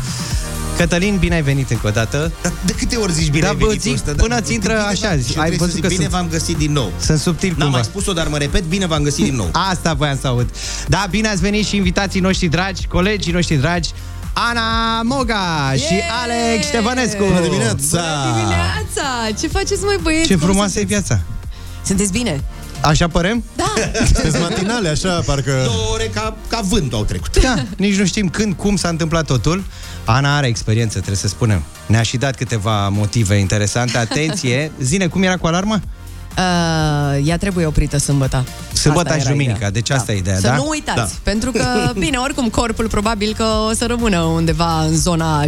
Cătălin, bine ai venit încă o dată. Dar de câte ori zici bine Da, ai bă, venit zic ăsta? până Da, ți intră bine așa, v-am- zi- și ai trebuie văzut să zic, că Bine sunt- v-am găsit din nou. Sunt subtil N-am cumva. mai spus-o, dar mă repet, bine v-am găsit din nou. Asta voiam să aud. Da, bine ați venit și invitații noștri dragi, colegii noștri dragi, Ana Moga și Alex Ștefănescu. Bună dimineața! Bună dimineața! Ce faceți, mai băieți? Ce Cum frumoasă e sunteți? viața. Sunteți bine? Așa părem? Da. Sunteți matinale, așa, parcă... Două ore ca, ca vântul au trecut. Da, nici nu știm când, cum s-a întâmplat totul. Ana are experiență, trebuie să spunem. Ne-a și dat câteva motive interesante. Atenție, zine, cum era cu alarma? Uh, ea trebuie oprită sâmbătă. Sâmbătă Asta și era duminica, ideea. deci asta e ideea, Să da? nu uitați, Da. pentru că, bine, oricum corpul probabil că o să rămână undeva în zona 5-6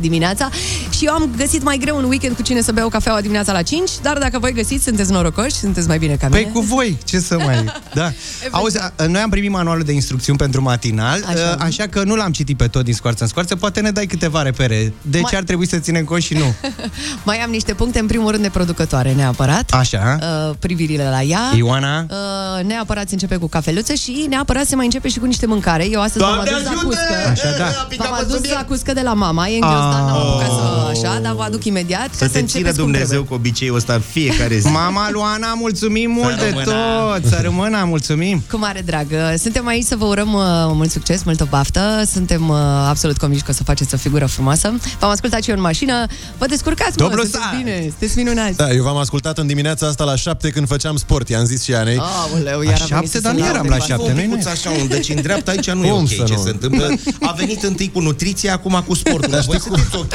dimineața și eu am găsit mai greu un weekend cu cine să beau cafeaua dimineața la 5, dar dacă voi găsiți, sunteți norocoși, sunteți mai bine ca mine. Păi cu voi, ce să mai... Da. Auzi, a- noi am primit manualul de instrucțiuni pentru matinal, așa, așa că nu l-am citit pe tot din scoarță în scoarță, poate ne dai câteva repere. De Mai- ce ar trebui să ținem cont și nu? Mai am niște puncte, în primul rând, de producătoare, neapărat. Așa. Uh, privirile la ea. Ioana? Uh, neapărat se începe cu cafeluță și neapărat se mai începe și cu niște mâncare. Eu astăzi v-am Doamne adus ajută! zacuscă. Așa, da. V-am adus zacuscă de la mama. E în ghiozdan, n-am apucat să așa, dar vă aduc imediat. ca Să te țină începeți cum Dumnezeu trebuie. cu obiceiul ăsta în fiecare zi. Mama Luana, mulțumim mult de rămână. tot! Să rămână, mulțumim! Cu mare drag. Suntem aici să vă urăm uh, mult succes, multă baftă. Suntem uh, absolut convinși că o să faceți o figură frumoasă. V-am ascultat și eu în mașină. Vă descurcați, mă, Dublu sunteți salt. bine, sunteți minunați. Da, eu v-am ascultat în dimineața asta la șapte când făceam sport, i-am zis și Anei. Aoleu, iar a venit să se laude. Fă un picuț așa, un, deci în dreapta aici nu e Cum ok să ce nu? se întâmplă. A venit întâi cu nutriția, acum cu sportul. Dar voi sunteți ok?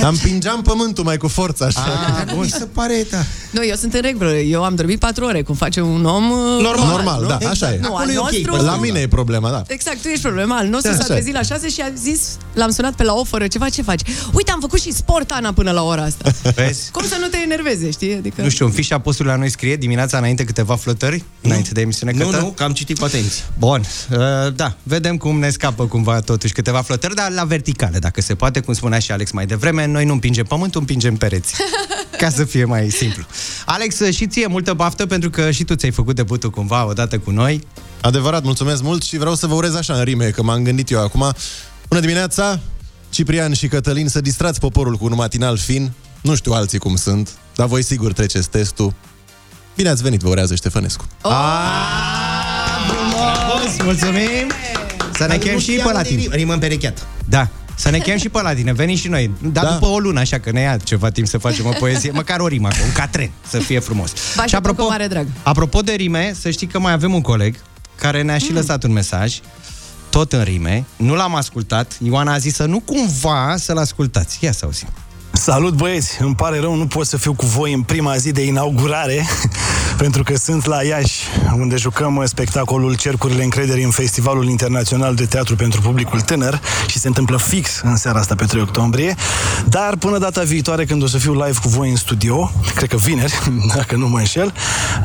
Dar împingeam pământul mai cu forță, așa. Ah, mi se pare, da. Nu, eu sunt în regulă. Eu am dormit patru ore, cum face un om uh, Normal, Normal, da, așa e. Nu, al Acolo e ok, nostru... La mine e problema, da. Exact, tu ești problema. Al nostru Da, s-a așa e. trezit la 6 și a zis, l-am sunat pe la o fără ceva, ce faci? Uite, am făcut și sport, Ana, până la ora asta. Vezi? Cum să nu te enerveze, știi? Adică... Nu știu, în fișa postului la noi scrie dimineața înainte câteva flotări, înainte de emisiune Nu, Cătă? nu, că am citit cu atenție. Bun, uh, da, vedem cum ne scapă cumva totuși câteva flotări, dar la verticale, dacă se poate, cum spunea și Alex mai devreme, noi nu împingem pământul, împingem pereți. Ca să fie mai simplu. Alex, și ție multă baftă pentru că și tu ți-ai făcut debutul cumva odată cu noi. Adevărat, mulțumesc mult și vreau să vă urez așa în rime, că m-am gândit eu acum. Bună dimineața, Ciprian și Cătălin, să distrați poporul cu un matinal fin. Nu știu alții cum sunt, dar voi sigur treceți testul. Bine ați venit, vă urează Ștefănescu. Frumos, mulțumim! Să ne chem și pe la tine. Rimă împerecheată. Da, să ne chem și pe la tine, veni și noi. Dar da. după o lună, așa că ne ia ceva timp să facem o poezie, măcar o rimă, un catren, să fie frumos. Vă așteptăm cu mare drag. Apropo de rime, să știi că mai avem un coleg care ne-a și lăsat un mesaj, tot în rime, nu l-am ascultat, Ioana a zis să nu cumva să-l ascultați. Ia să auzim. Salut băieți, îmi pare rău, nu pot să fiu cu voi în prima zi de inaugurare, pentru că sunt la Iași, unde jucăm uh, spectacolul Cercurile Încrederii în Festivalul Internațional de Teatru pentru Publicul Tânăr și se întâmplă fix în seara asta pe 3 octombrie, dar până data viitoare când o să fiu live cu voi în studio, cred că vineri, dacă nu mă înșel,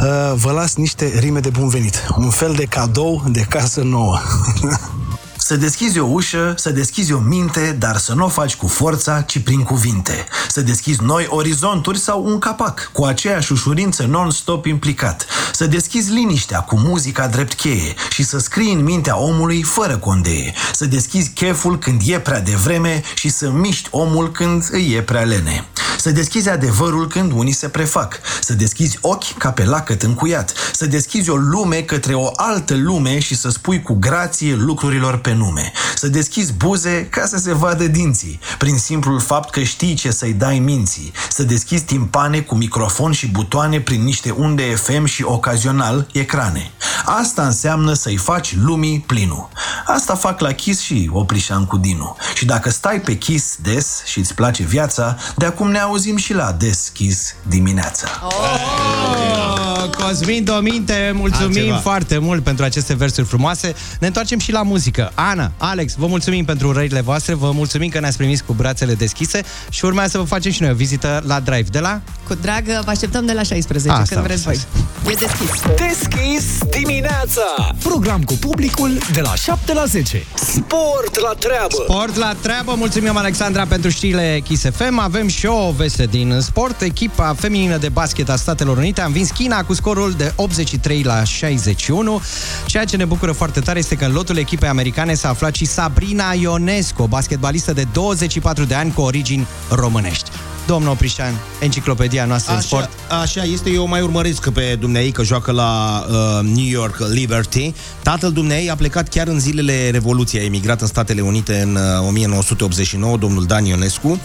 uh, vă las niște rime de bun venit, un fel de cadou de casă nouă. Să deschizi o ușă, să deschizi o minte, dar să nu o faci cu forța, ci prin cuvinte. Să deschizi noi orizonturi sau un capac, cu aceeași ușurință non-stop implicat. Să deschizi liniștea cu muzica drept cheie și să scrii în mintea omului fără condeie. Să deschizi cheful când e prea devreme și să miști omul când îi e prea lene. Să deschizi adevărul când unii se prefac. Să deschizi ochi ca pe lacăt încuiat. Să deschizi o lume către o altă lume și să spui cu grație lucrurilor pe nume. Să deschizi buze ca să se vadă dinții, prin simplul fapt că știi ce să-i dai minții. Să deschizi timpane cu microfon și butoane prin niște unde FM și ocazional ecrane. Asta înseamnă să-i faci lumii plinul. Asta fac la Kiss și Oprișan cu Dinu. Și dacă stai pe Kiss des și îți place viața, de acum ne auzim și la Des Kiss dimineața. Oh, Cosmin Dominte, mulțumim Altceva. foarte mult pentru aceste versuri frumoase. Ne întoarcem și la muzică. Ana, Alex, vă mulțumim pentru urările voastre, vă mulțumim că ne-ați primit cu brațele deschise și urmează să vă facem și noi o vizită la Drive de la... Cu drag, vă așteptăm de la 16, Asta când am vreți voi. spus. E deschis. Deschis dimineața Program cu publicul de la 7 la 10 Sport la treabă Sport la treabă, mulțumim Alexandra pentru știrile Kiss FM. Avem și o veste din sport. Echipa feminină de basket a Statelor Unite a învins China cu cu scorul de 83 la 61. Ceea ce ne bucură foarte tare este că în lotul echipei americane s-a aflat și Sabrina Ionescu, o basketbalistă de 24 de ani cu origini românești. Domnul Oprișan, enciclopedia noastră în Așa, sport. așa este, eu mai urmăresc pe dumneai că joacă la uh, New York Liberty. Tatăl dumneai a plecat chiar în zilele Revoluției, a emigrat în Statele Unite în uh, 1989, domnul Dan Ionescu. Uh,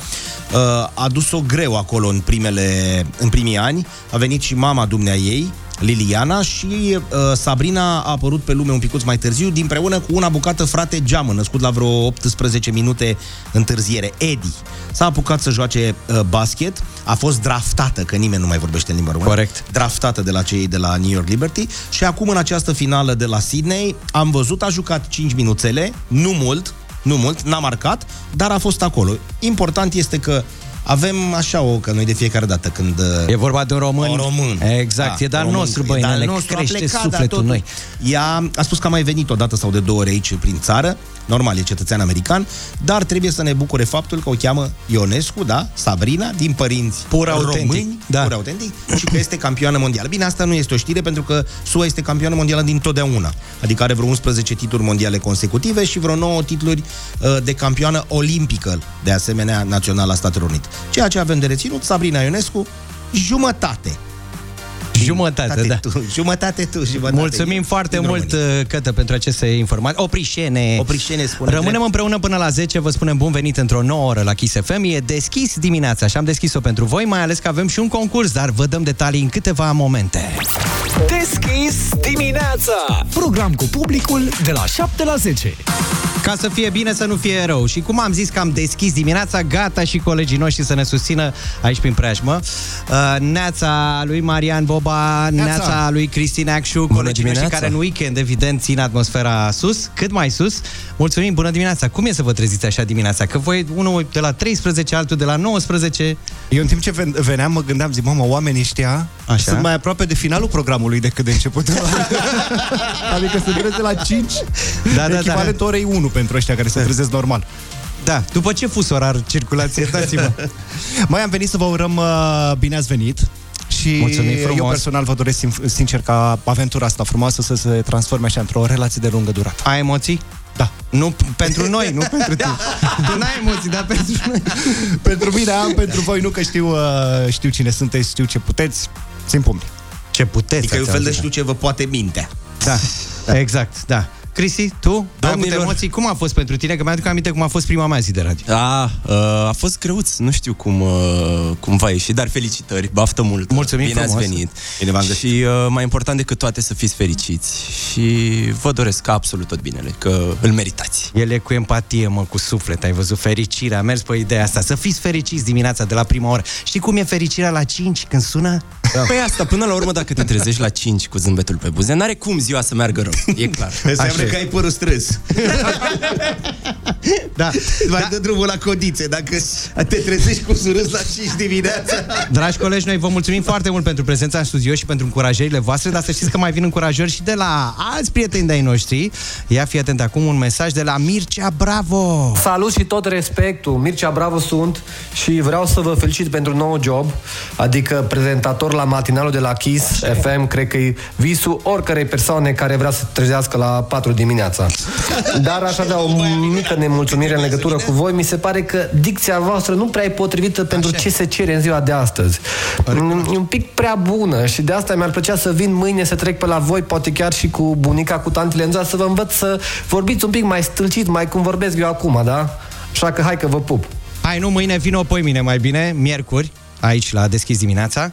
a dus-o greu acolo în, primele, în primii ani. A venit și mama dumneai ei, Liliana și uh, Sabrina a apărut pe lume un picuț mai târziu, dinpreună cu una bucată frate Geamă, născut la vreo 18 minute întârziere, Eddie. S-a apucat să joace uh, basket, a fost draftată, că nimeni nu mai vorbește în limba română. Corect. Draftată de la cei de la New York Liberty și acum în această finală de la Sydney am văzut, a jucat 5 minuțele, nu mult, nu mult, n-a marcat, dar a fost acolo. Important este că avem așa o, că noi de fiecare dată când... E vorba de un român. Un român. Exact, e de-al român, nostru, e băi, de-al ne nostru, a crește plecat, dar sufletul totul- noi. Ea a spus că a mai venit o dată sau de două ori aici prin țară, normal, e cetățean american, dar trebuie să ne bucure faptul că o cheamă Ionescu, da, Sabrina, din părinți Pur autentic, români, da. pur autentic, și că este campioană mondială. Bine, asta nu este o știre pentru că SUA este campioană mondială din totdeauna, adică are vreo 11 titluri mondiale consecutive și vreo 9 titluri uh, de campioană olimpică, de asemenea, națională a Statelor Unite. Ceea ce avem de reținut, Sabrina Ionescu, jumătate. Jumătate, da. Tu, jumătate tu, jumătate Mulțumim eu, foarte din mult, România. uh, Cătă, pentru aceste informații. Oprișene! Oprișene spune Rămânem drept. împreună până la 10, vă spunem bun venit într-o nouă oră la Kiss FM. E deschis dimineața și am deschis-o pentru voi, mai ales că avem și un concurs, dar vă dăm detalii în câteva momente. Deschis dimineața Program cu publicul de la 7 la 10 Ca să fie bine, să nu fie rău. Și cum am zis că am deschis dimineața, gata și colegii noștri să ne susțină aici prin preajmă. Uh, neața lui Marian Boba, neața, neața lui Cristina Acșu, colegii noștri dimineața. care în weekend, evident, țin atmosfera sus, cât mai sus. Mulțumim, bună dimineața! Cum e să vă treziți așa dimineața? Că voi, unul de la 13, altul de la 19... Eu în timp ce ven- veneam mă gândeam, zic, mamă, oamenii ăștia Așa? sunt mai aproape de finalul programului decât de începutul. adică se trezesc de la 5, Da, da, da. echivalent orei 1 pentru ăștia care se trezesc normal. Da, după ce fus orar circulație, dați-mă. Mai am venit să vă urăm uh, bine ați venit și Mulțumim frumos. eu personal vă doresc sin- sincer ca aventura asta frumoasă să se transforme așa într-o relație de lungă durată. Ai emoții? Da. Nu p- pentru noi, nu pentru tine. Tu n-ai emoții, dar pentru noi. pentru mine am, pentru voi nu, că știu, uh, știu cine sunteți, știu ce puteți, țin pumni. Ce puteți, Adică e un ați fel de auzit, știu ce vă poate mintea. Da, da. exact, da. Cristi, tu? Ai avut Domnilor. emoții? Cum a fost pentru tine? Că mi-aduc aminte cum a fost prima mea zi de radio. A, uh, a fost greuț, nu știu cum, uh, cum va ieși, dar felicitări, baftă mult. Mulțumim Bine frumos. ați venit. Bine v-am găsit. Și uh, mai important decât toate să fiți fericiți și vă doresc absolut tot binele, că îl meritați. El e cu empatie, mă, cu suflet. Ai văzut fericirea. A mers pe ideea asta. Să fiți fericiți dimineața de la prima oră. Știi cum e fericirea la 5 când sună? Da. Păi asta, până la urmă, dacă te trezești la 5 cu zâmbetul pe buze, n-are cum ziua să meargă rău, e clar. Înseamnă Așa că e. ai părul strâns. Da. Mai dă drumul la codițe. Dacă te trezești cu surâs la 5 dimineața... Dragi colegi, noi vă mulțumim foarte mult pentru prezența în studio și pentru încurajările voastre, dar să știți că mai vin încurajări și de la alți prieteni de-ai noștri. Ia fi atent acum un mesaj de la Mircea Bravo. Salut și tot respectul. Mircea Bravo sunt și vreau să vă felicit pentru nou job, adică prezentator la matinalul de la Kiss FM. Cred că e visul oricărei persoane care vrea să trezească la 4 dimineața. Dar aș avea o mică nemulțumire în legătură cu voi. Mi se pare că dicția voastră nu prea e potrivită pentru ce se cere în ziua de astăzi. E un pic prea bună și de asta mi-ar plăcea să vin mâine să trec pe la voi, poate chiar și cu bunica, cu tantele în ziua, să vă învăț să vorbiți un pic mai stâlcit, mai cum vorbesc eu acum, da? Așa că hai că vă pup. Hai, nu, mâine vin o poi mine mai bine, miercuri, aici la Deschis dimineața.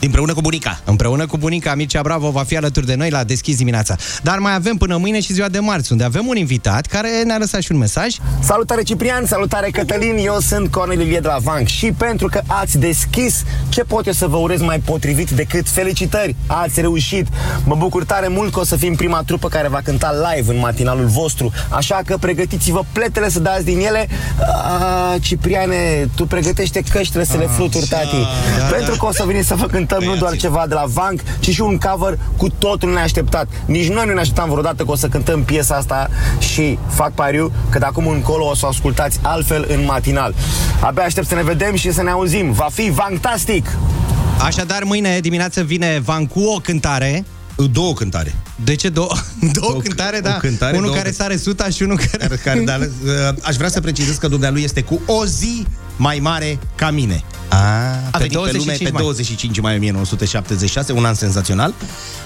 Împreună cu bunica. Împreună cu bunica Mircea Bravo va fi alături de noi la Deschis dimineața. Dar mai avem până mâine și ziua de marți, unde avem un invitat care ne-a lăsat și un mesaj. Salutare Ciprian, salutare Cătălin, eu sunt Cornel Ilie de la Vanc și pentru că ați deschis, ce pot eu să vă urez mai potrivit decât felicitări, ați reușit. Mă bucur tare mult că o să fim prima trupă care va cânta live în matinalul vostru, așa că pregătiți-vă pletele să dați din ele. A, Cipriane, tu pregătește căștile să le fluturi, tati, da, pentru că o să veniți să vă cântăm nu doar ceva de la Vanc, ci și un cover cu totul neașteptat. Nici noi nu ne așteptam vreodată că o să cântăm piesa asta și fac pariu că de acum încolo o să o ascultați altfel în matinal. Abia aștept să ne vedem și să ne auzim. Va fi fantastic! Așadar, mâine dimineață vine Van cu o cântare. Două cântare. De ce două? Două o, cântare, da. o cântare, unul două care cânt- sare suta și unul care... Care, care, dar, uh, aș vrea să precizez că dumnealui este cu o zi mai mare ca mine. A, A venit pe lume pe 25 mai 1976, un an senzațional,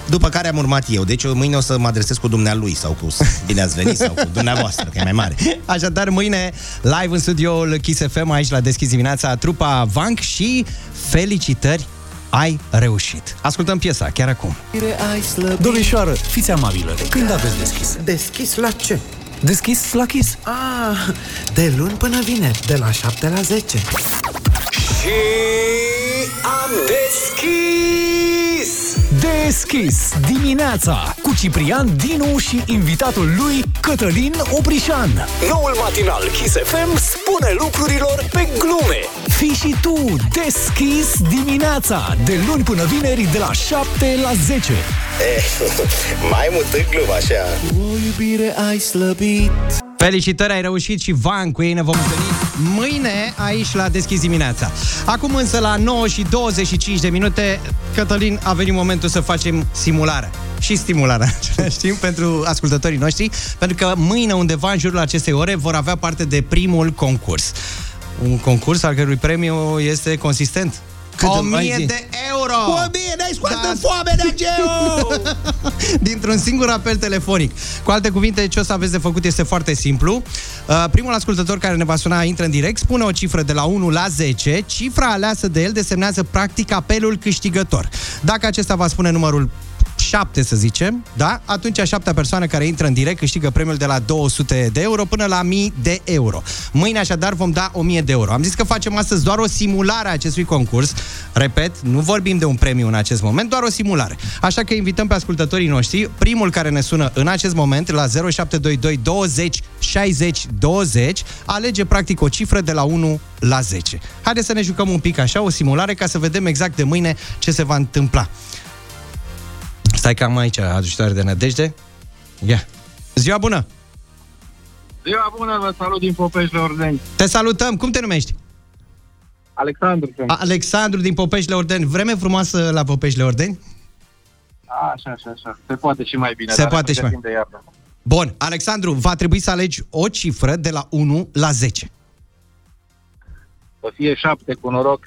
după care am urmat eu. Deci eu mâine o să mă adresez cu dumnealui sau cu bine ați venit sau cu dumneavoastră, că e mai mare. Așadar, mâine, live în studioul Kiss FM, aici la Deschis dimineața, trupa Vank și felicitări, ai reușit. Ascultăm piesa chiar acum. Domnișoară, fiți amabilă. Când aveți deschis? Deschis la ce? Deschis la Kiss. Ah, de luni până vineri, de la 7 la 10. Și am deschis! Deschis dimineața cu Ciprian Dinu și invitatul lui Cătălin Oprișan. Noul matinal Kiss FM spune lucrurilor pe glume. Fii și tu deschis dimineața de luni până vineri de la 7 la 10. mai mult în glumă, așa. O iubire ai slăbit. Felicitări, ai reușit și Van, cu ei ne vom întâlni mâine aici la Deschis dimineața. Acum însă la 9 și 25 de minute, Cătălin, a venit momentul să facem simularea și stimularea în același timp pentru ascultătorii noștri, pentru că mâine undeva în jurul acestei ore vor avea parte de primul concurs. Un concurs al cărui premiu este consistent. Cât o îmi ai mie zi? de euro! O mie, n-ai scoate da. foame de geu! dintr-un singur apel telefonic. Cu alte cuvinte, ce o să aveți de făcut este foarte simplu. Uh, primul ascultător care ne va suna intră în direct, spune o cifră de la 1 la 10, cifra aleasă de el desemnează practic apelul câștigător. Dacă acesta va spune numărul 7, să zicem, da? Atunci a șaptea persoană care intră în direct câștigă premiul de la 200 de euro până la 1000 de euro. Mâine așadar vom da 1000 de euro. Am zis că facem astăzi doar o simulare a acestui concurs. Repet, nu vorbim de un premiu în acest moment, doar o simulare. Așa că invităm pe ascultătorii noștri, primul care ne sună în acest moment la 0722 20 60 20, alege practic o cifră de la 1 la 10. Haideți să ne jucăm un pic așa, o simulare, ca să vedem exact de mâine ce se va întâmpla. Stai că am aici ajutare de nădejde. Ia. Ziua bună! Ziua bună, vă salut din Popeșle Ordeni. Te salutăm! Cum te numești? Alexandru sunt. Alexandru din Popeșle Ordeni. Vreme frumoasă la Popeșle Ordeni? Așa, așa, așa. Se poate și mai bine. Se dar poate ne și mai- pregătim de iarnă. Bun, Alexandru, va trebui să alegi o cifră de la 1 la 10. Să fie șapte cu noroc.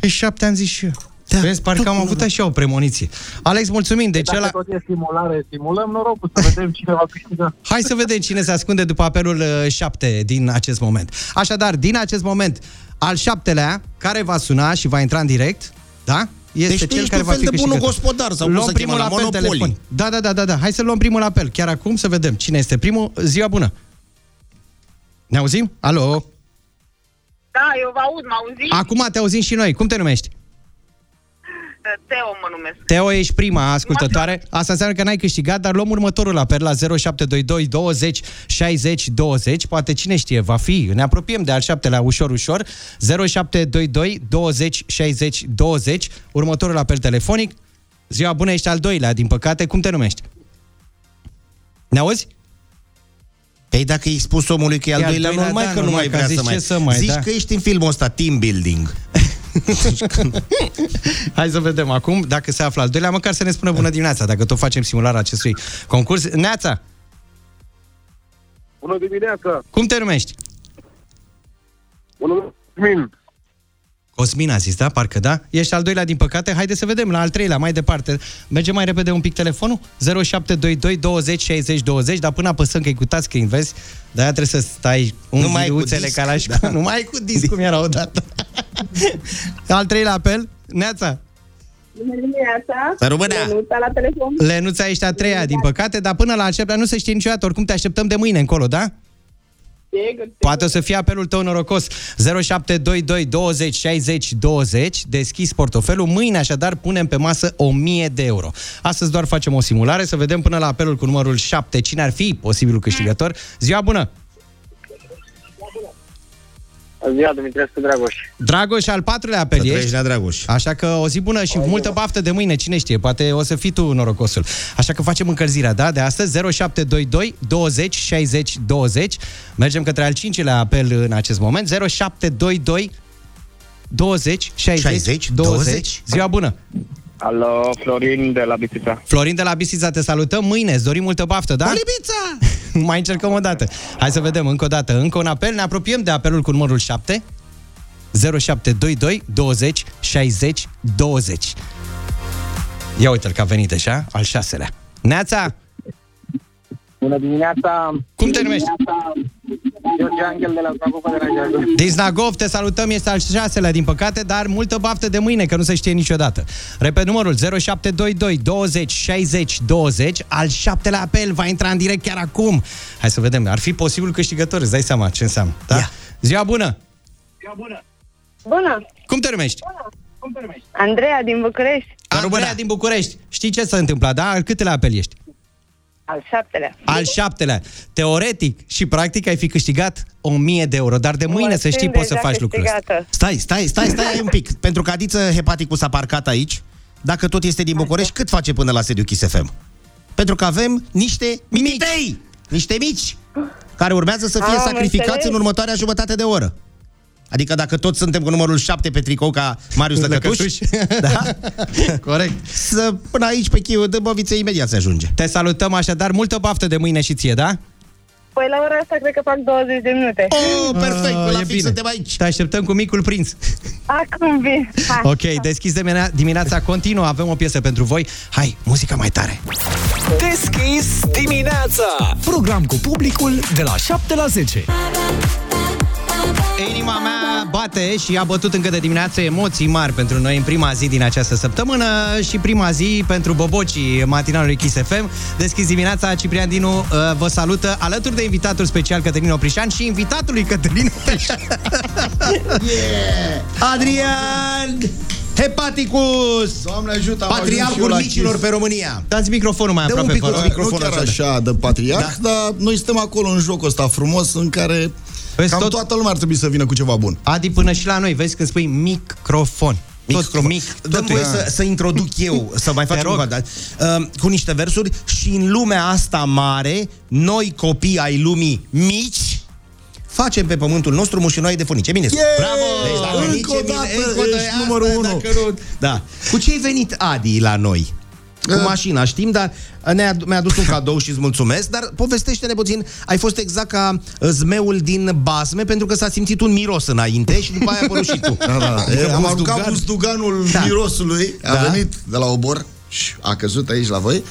Pe 7 am zis și eu. Da, Vezi, parcă am avut așa o premoniție. Alex, mulțumim. Deci Dacă ăla... tot e simulare, simulăm norocul să vedem cine va câștiga. Hai să vedem cine se ascunde după apelul 7 din acest moment. Așadar, din acest moment, al șaptelea, care va suna și va intra în direct, da? Este Deci tu cel ești care un va fel fi de bunul câștigător. gospodar sau cum luăm se primul cheamă, la apel Monopoly. telefonic. Da, da, da, da, da. Hai să luăm primul apel. Chiar acum să vedem cine este primul. Ziua bună. Ne auzim? Alo? Da, eu vă aud, mă auzi? Acum te auzim și noi. Cum te numești? Teo mă numesc. Teo, ești prima ascultătoare. Asta înseamnă că n-ai câștigat, dar luăm următorul apel la 0722 20 60 20. Poate cine știe, va fi. Ne apropiem de al șaptelea ușor, ușor. 0722 20 60 20. Următorul apel telefonic. Ziua bună, ești al doilea, din păcate. Cum te numești? Ne auzi? Păi dacă i spus omului că e al E al doilea, doilea, normal da, că nu normal, mai că a vrea zis să mai... ce să mai, Zici da. că ești în filmul ăsta, team building. Hai să vedem acum dacă se află al doilea, măcar să ne spună bună dimineața, dacă tot facem simularea acestui concurs. Neața, Bună dimineața! cum te numești? Bună Cosmin! Cosmin a zis, da? Parcă da? Ești al doilea, din păcate. Haideți să vedem, la al treilea, mai departe. Merge mai repede un pic telefonul? 0722 20 60 20, dar până apăsăm că e cu touchscreen, vezi? De-aia trebuie să stai un Nu mai ai cu viruțele disc, ca la da. școală. Nu mai ai cu disc, cum era odată. al treilea apel? Neața, Bună dimineața! Să rămână! Lenuța la telefon. Lenuța ești a treia, din păcate, dar până la al șaptelea nu se știe niciodată. Oricum te așteptăm de mâine încolo, da? Sigur, Poate o să fie apelul tău norocos. 0722 20 60 20 Deschis portofelul. Mâine așadar punem pe masă 1000 de euro. Astăzi doar facem o simulare Să vedem până la apelul cu numărul 7 Cine ar fi posibilul câștigător? Ziua bună! Ziua Dumitrescu Dragoș. Dragoș, al patrulea apel Să ești trăiești, Nea Dragoș. Așa că o zi bună și multă baftă de mâine, cine știe, poate o să fii tu norocosul. Așa că facem încălzirea, da, de astăzi, 0722 20 60 20. Mergem către al cincilea apel în acest moment, 0722 20 60, 60, 20. 20. Ziua bună! Alo, Florin de la Bistrița. Florin de la Bisița, te salutăm mâine, îți dorim multă baftă, da? Olibița! Mai încercăm o dată. Hai să vedem încă o dată. Încă un apel, ne apropiem de apelul cu numărul 7. 0722 20 60 20. Ia uite-l că a venit deja, al șaselea. Neața! Bună dimineața! Cum te numești? George Angel de la Zagopa de Rajeagă. Din Snagov, te salutăm, este al șaselea, din păcate, dar multă baftă de mâine, că nu se știe niciodată. Repet numărul 0722 20 60 20, al șaptelea apel, va intra în direct chiar acum. Hai să vedem, ar fi posibil câștigător, îți dai seama ce înseamnă. Da? Ziua bună! Bună! Cum te numești? Andreea din București. Andreea din București. Știi ce s-a întâmplat, da? Al câtelea apel ești? Al șaptelea. Al șaptelea. Teoretic și practic ai fi câștigat 1000 de euro, dar de mâine Mă să știi simt poți să deja faci lucrul ăsta. câștigată. Stai, stai, stai, stai un pic. Pentru că Adiță Hepaticul s-a parcat aici, dacă tot este din București, cât face până la sediu Kiss FM? Pentru că avem niște mititei, niște mici, care urmează să fie Am sacrificați înțeles. în următoarea jumătate de oră. Adică dacă toți suntem cu numărul 7 pe tricou ca Marius Lăcătuș, Lăcătuș. da? Corect. Să până aici pe chiu de băvițe imediat se ajunge. Te salutăm așadar, multă baftă de mâine și ție, da? Păi la ora asta cred că fac 20 de minute. Oh, perfect, Ah, la e fix bine. suntem aici. Te așteptăm cu micul prinț. Acum vin. Hai. Ok, deschis de mine- dimineața continuă, avem o piesă pentru voi. Hai, muzica mai tare. Deschis dimineața Program cu publicul de la 7 la 10 Inima mea bate și a bătut încă de dimineață emoții mari pentru noi în prima zi din această săptămână și prima zi pentru bobocii matinalului Kiss FM. Deschis dimineața, Ciprian Dinu uh, vă salută alături de invitatul special Cătălin Oprișan și invitatul lui Cătălin Oprișan. Yeah! Adrian Hepaticus! Doamne ajută, am ajuns și Patriarhul eu la micilor Kiss. pe România. Dați microfonul mai Dă un aproape, pic vă rog. cu Nu microfonul chiar așa. așa de patriarh, da. dar noi suntem acolo în jocul ăsta frumos în care Vezi, cam tot- toată lumea ar trebui să vină cu ceva bun. Adi, până și la noi, vezi când spui microfon. Tot Microfon. mic. Dăm totul voie e- să, să introduc eu, să mai Te facem rog. un dar, uh, cu niște versuri și în lumea asta mare, noi copii ai lumii mici, facem pe pământul nostru mușinoi de funice. Bine spus. Yeah! Bravo! Deci, dacă Încă nici o e bine, dată încă o dată, ești asta, numărul unu. dacă nu- Da. Cu ce ai venit, Adi, la noi? Cu Uh. mașina, știm, dar ne-a, mi-a adus un cadou și îți mulțumesc, dar povestește-ne puțin, ai fost exact ca uh, zmeul din basme, pentru că s-a simțit un miros înainte și după aia a apărut și tu. Da, da. Adică E, am buzdugan. aruncat buzduganul Da. mirosului, a Da. venit de la obor și a căzut aici la voi.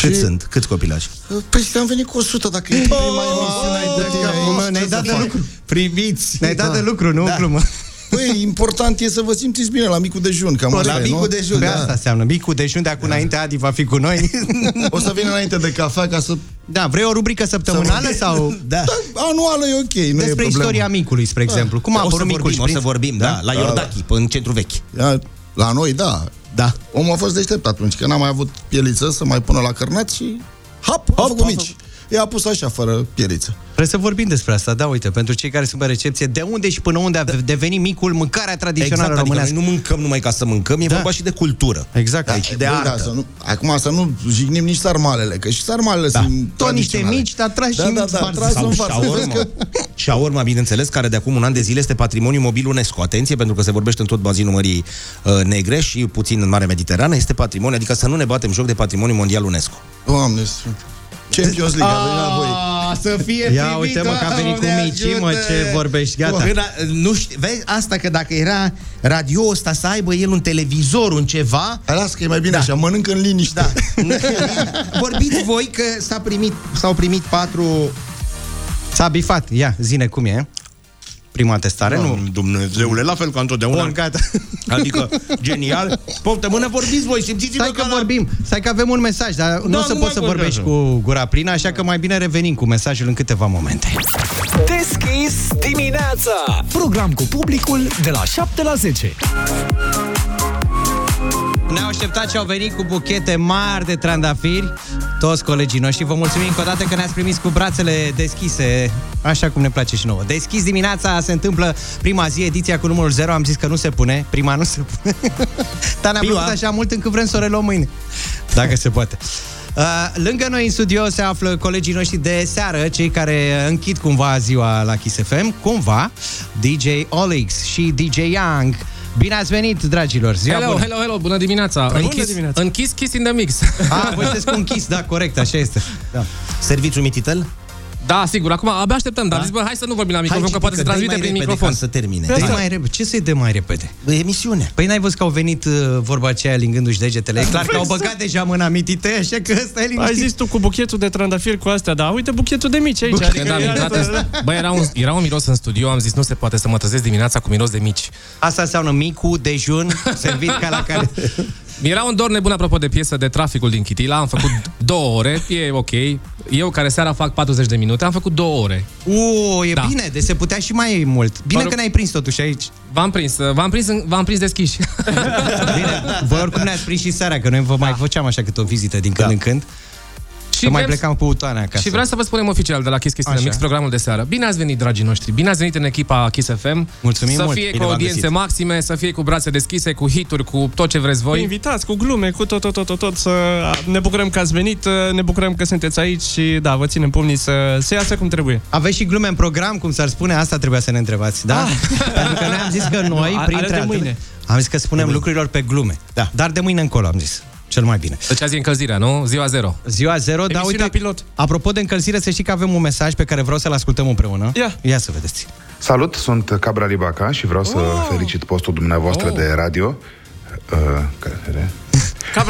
Cât sunt? Câți copilași? Păi am venit cu 100 dacă e prima emisiune ai de tine aici. Ne-ai ce dat să de fac? lucru. Priviți! Ne-ai dat de lucru, nu Da. da. glumă. Păi, important e să vă simțiți bine la micul dejun, cam La asta e, micul nu? dejun, Pe da. asta înseamnă. Micul dejun de acum înainte, Adi va fi cu noi. O să vin înainte de cafea ca să... Da, vrei o rubrică săptămânală Să- sau... Da. Da, anuală e ok, nu e Despre problemă. istoria micului, spre exemplu. Cum a o să apărut micul vorbim, o să șprinț? vorbim, da, la Da, Iordachi, în centru vechi. Ia, La noi, da. Da. Omul a fost deștept atunci, că n-a mai avut pieliță să mai pună la cărnat și... Hop, a făcut mici. I-a pus așa, fără pieliță. Trebuie să vorbim despre asta, da, uite, pentru cei care sunt pe recepție, de unde și până unde a devenit micul mâncarea tradițională Exact, adică românească. noi nu mâncăm numai ca să mâncăm, e Da. vorba și de cultură. Exact, Da, aici. și de Băi, artă. da, să nu, acum să nu jignim nici sarmalele, că și sarmalele Da. sunt Tot niște tradiționale. mici, dar tragi da, și da, în da, față. tragi Sau în față. Vezi șaorma. că Șaorma, bineînțeles, care de acum un an de zile este patrimoniu mobil UNESCO. Atenție, pentru că se vorbește în tot bazinul Mării uh, Negre și puțin în Marea Mediterană. Este patrimoniu, adică să nu ne batem joc de patrimoniu mondial UNESCO. Doamne, Sfânt. Champions League, a venit la voi. să fie Ia uite, mă, că a venit cu micii, mă, ce vorbești, gata. Până, nu știu, vezi, asta că dacă era radio ăsta să aibă el un televizor, un ceva... Hai, Las că e mai bine Da. așa, mănâncă în liniște. Da. Vorbiți voi că s-a primit, s-au primit patru... S-a bifat, ia, zine cum e. Prima testare, nu? Dumnezeule, la fel ca întotdeauna. Bun, gata. Adică, genial. Poftă mână, vorbiți voi, simțiți-vă Stai că ca la- vorbim, stai că avem un mesaj, dar nu Da, o să nu poți mai să vorbează. vorbești cu gura plină, așa că mai bine revenim cu mesajul în câteva momente. Deschis dimineața Program cu publicul de la 7 la 10 Ne-au așteptat și au venit cu buchete mari de trandafiri Toți colegii noștri. Vă mulțumim încă o dată că ne-ați primit cu brațele deschise Așa cum ne place și nouă. Deschis dimineața se întâmplă prima zi Ediția cu numărul 0 Am zis că nu se pune Prima nu se pune. Dar ne-a Prima. plăcut așa mult încât vrem să o reluăm mâine. Dacă se poate. Uh, lângă noi în studio se află colegii noștri de seară, cei care închid cumva ziua la Kiss FM, cumva, DJ Olix și DJ Young Bine ați venit, dragilor! Ziua Hello, bună. hello, hello, bună dimineața! Bună Închis, dimineața. închis Kiss in the Mix. A, voi sunteți cu un kiss, da, corect, așa este. Da. Serviciu Mititel? Da, sigur, acum abia așteptăm, dar zis, bă, hai să nu vorbim la microfon, că poate se transmite prin microfon. să termine. Dă mai repede. Ce să-i dă mai repede? Emisiune. Păi n-ai văzut că au venit uh, vorba aceea lingându-și degetele. E clar că au Exact. băgat deja mâna mitite, așa că ăsta e Ai liniștit. zis tu cu buchetul de trandafir cu astea, da, uite buchetul de mici aici. Când am intrat în... Bă, era un, era un miros în studio, am zis, nu se poate să mă trezesc dimineața cu miros de mici. Asta înseamnă micu, dejun, servit ca la care... Era un dor nebun apropo de piesă de traficul din Chitila, am făcut două ore, e ok. Eu care seara fac 40 de minute, am făcut două ore. O, e Da. bine, de se putea și mai mult. Bine Vă că ne-ai prins totuși aici. V-am prins, v-am prins, în- v-am prins deschiși. Bine, voi oricum ne-ați prins și seara, că noi vă mai făceam așa câte o vizită din când în când. Și mai vrem- plecam cu utoane acasă. Și vreau să vă spunem oficial de la Kiss Kiss in the Așa. Mix, programul de seară. Bine ați venit, dragii noștri. Bine ați venit în echipa Kiss FM. Mulțumim Să mult. fie Bine cu v-am audiențe găsit. maxime, să fie cu brațe deschise, cu hituri, cu tot ce vreți Voi voi. invitați cu glume, cu tot, tot, tot, tot, tot să ne bucurăm că ați venit, ne bucurăm că sunteți aici și da, vă ținem pumnii să, să iasă cum trebuie. Aveți și glume în program, cum s-ar spune, asta trebuia să ne întrebați, da? Pentru că noi am zis că noi, Ale printre de altele, mâine. am zis că spunem lucrurilor pe glume. Da. Dar de mâine încolo am zis. Cel mai bine. Deci azi e încălzirea, nu? Ziua zero. Ziua zero, dar Emisiunea uite, pilot. apropo de încălzire, să știi că avem un mesaj pe care vreau să-l ascultăm împreună. Ia. Ia să vedeți. Salut, sunt Cabra Libaca și vreau să Oh. felicit postul dumneavoastră Oh. de radio uh, care,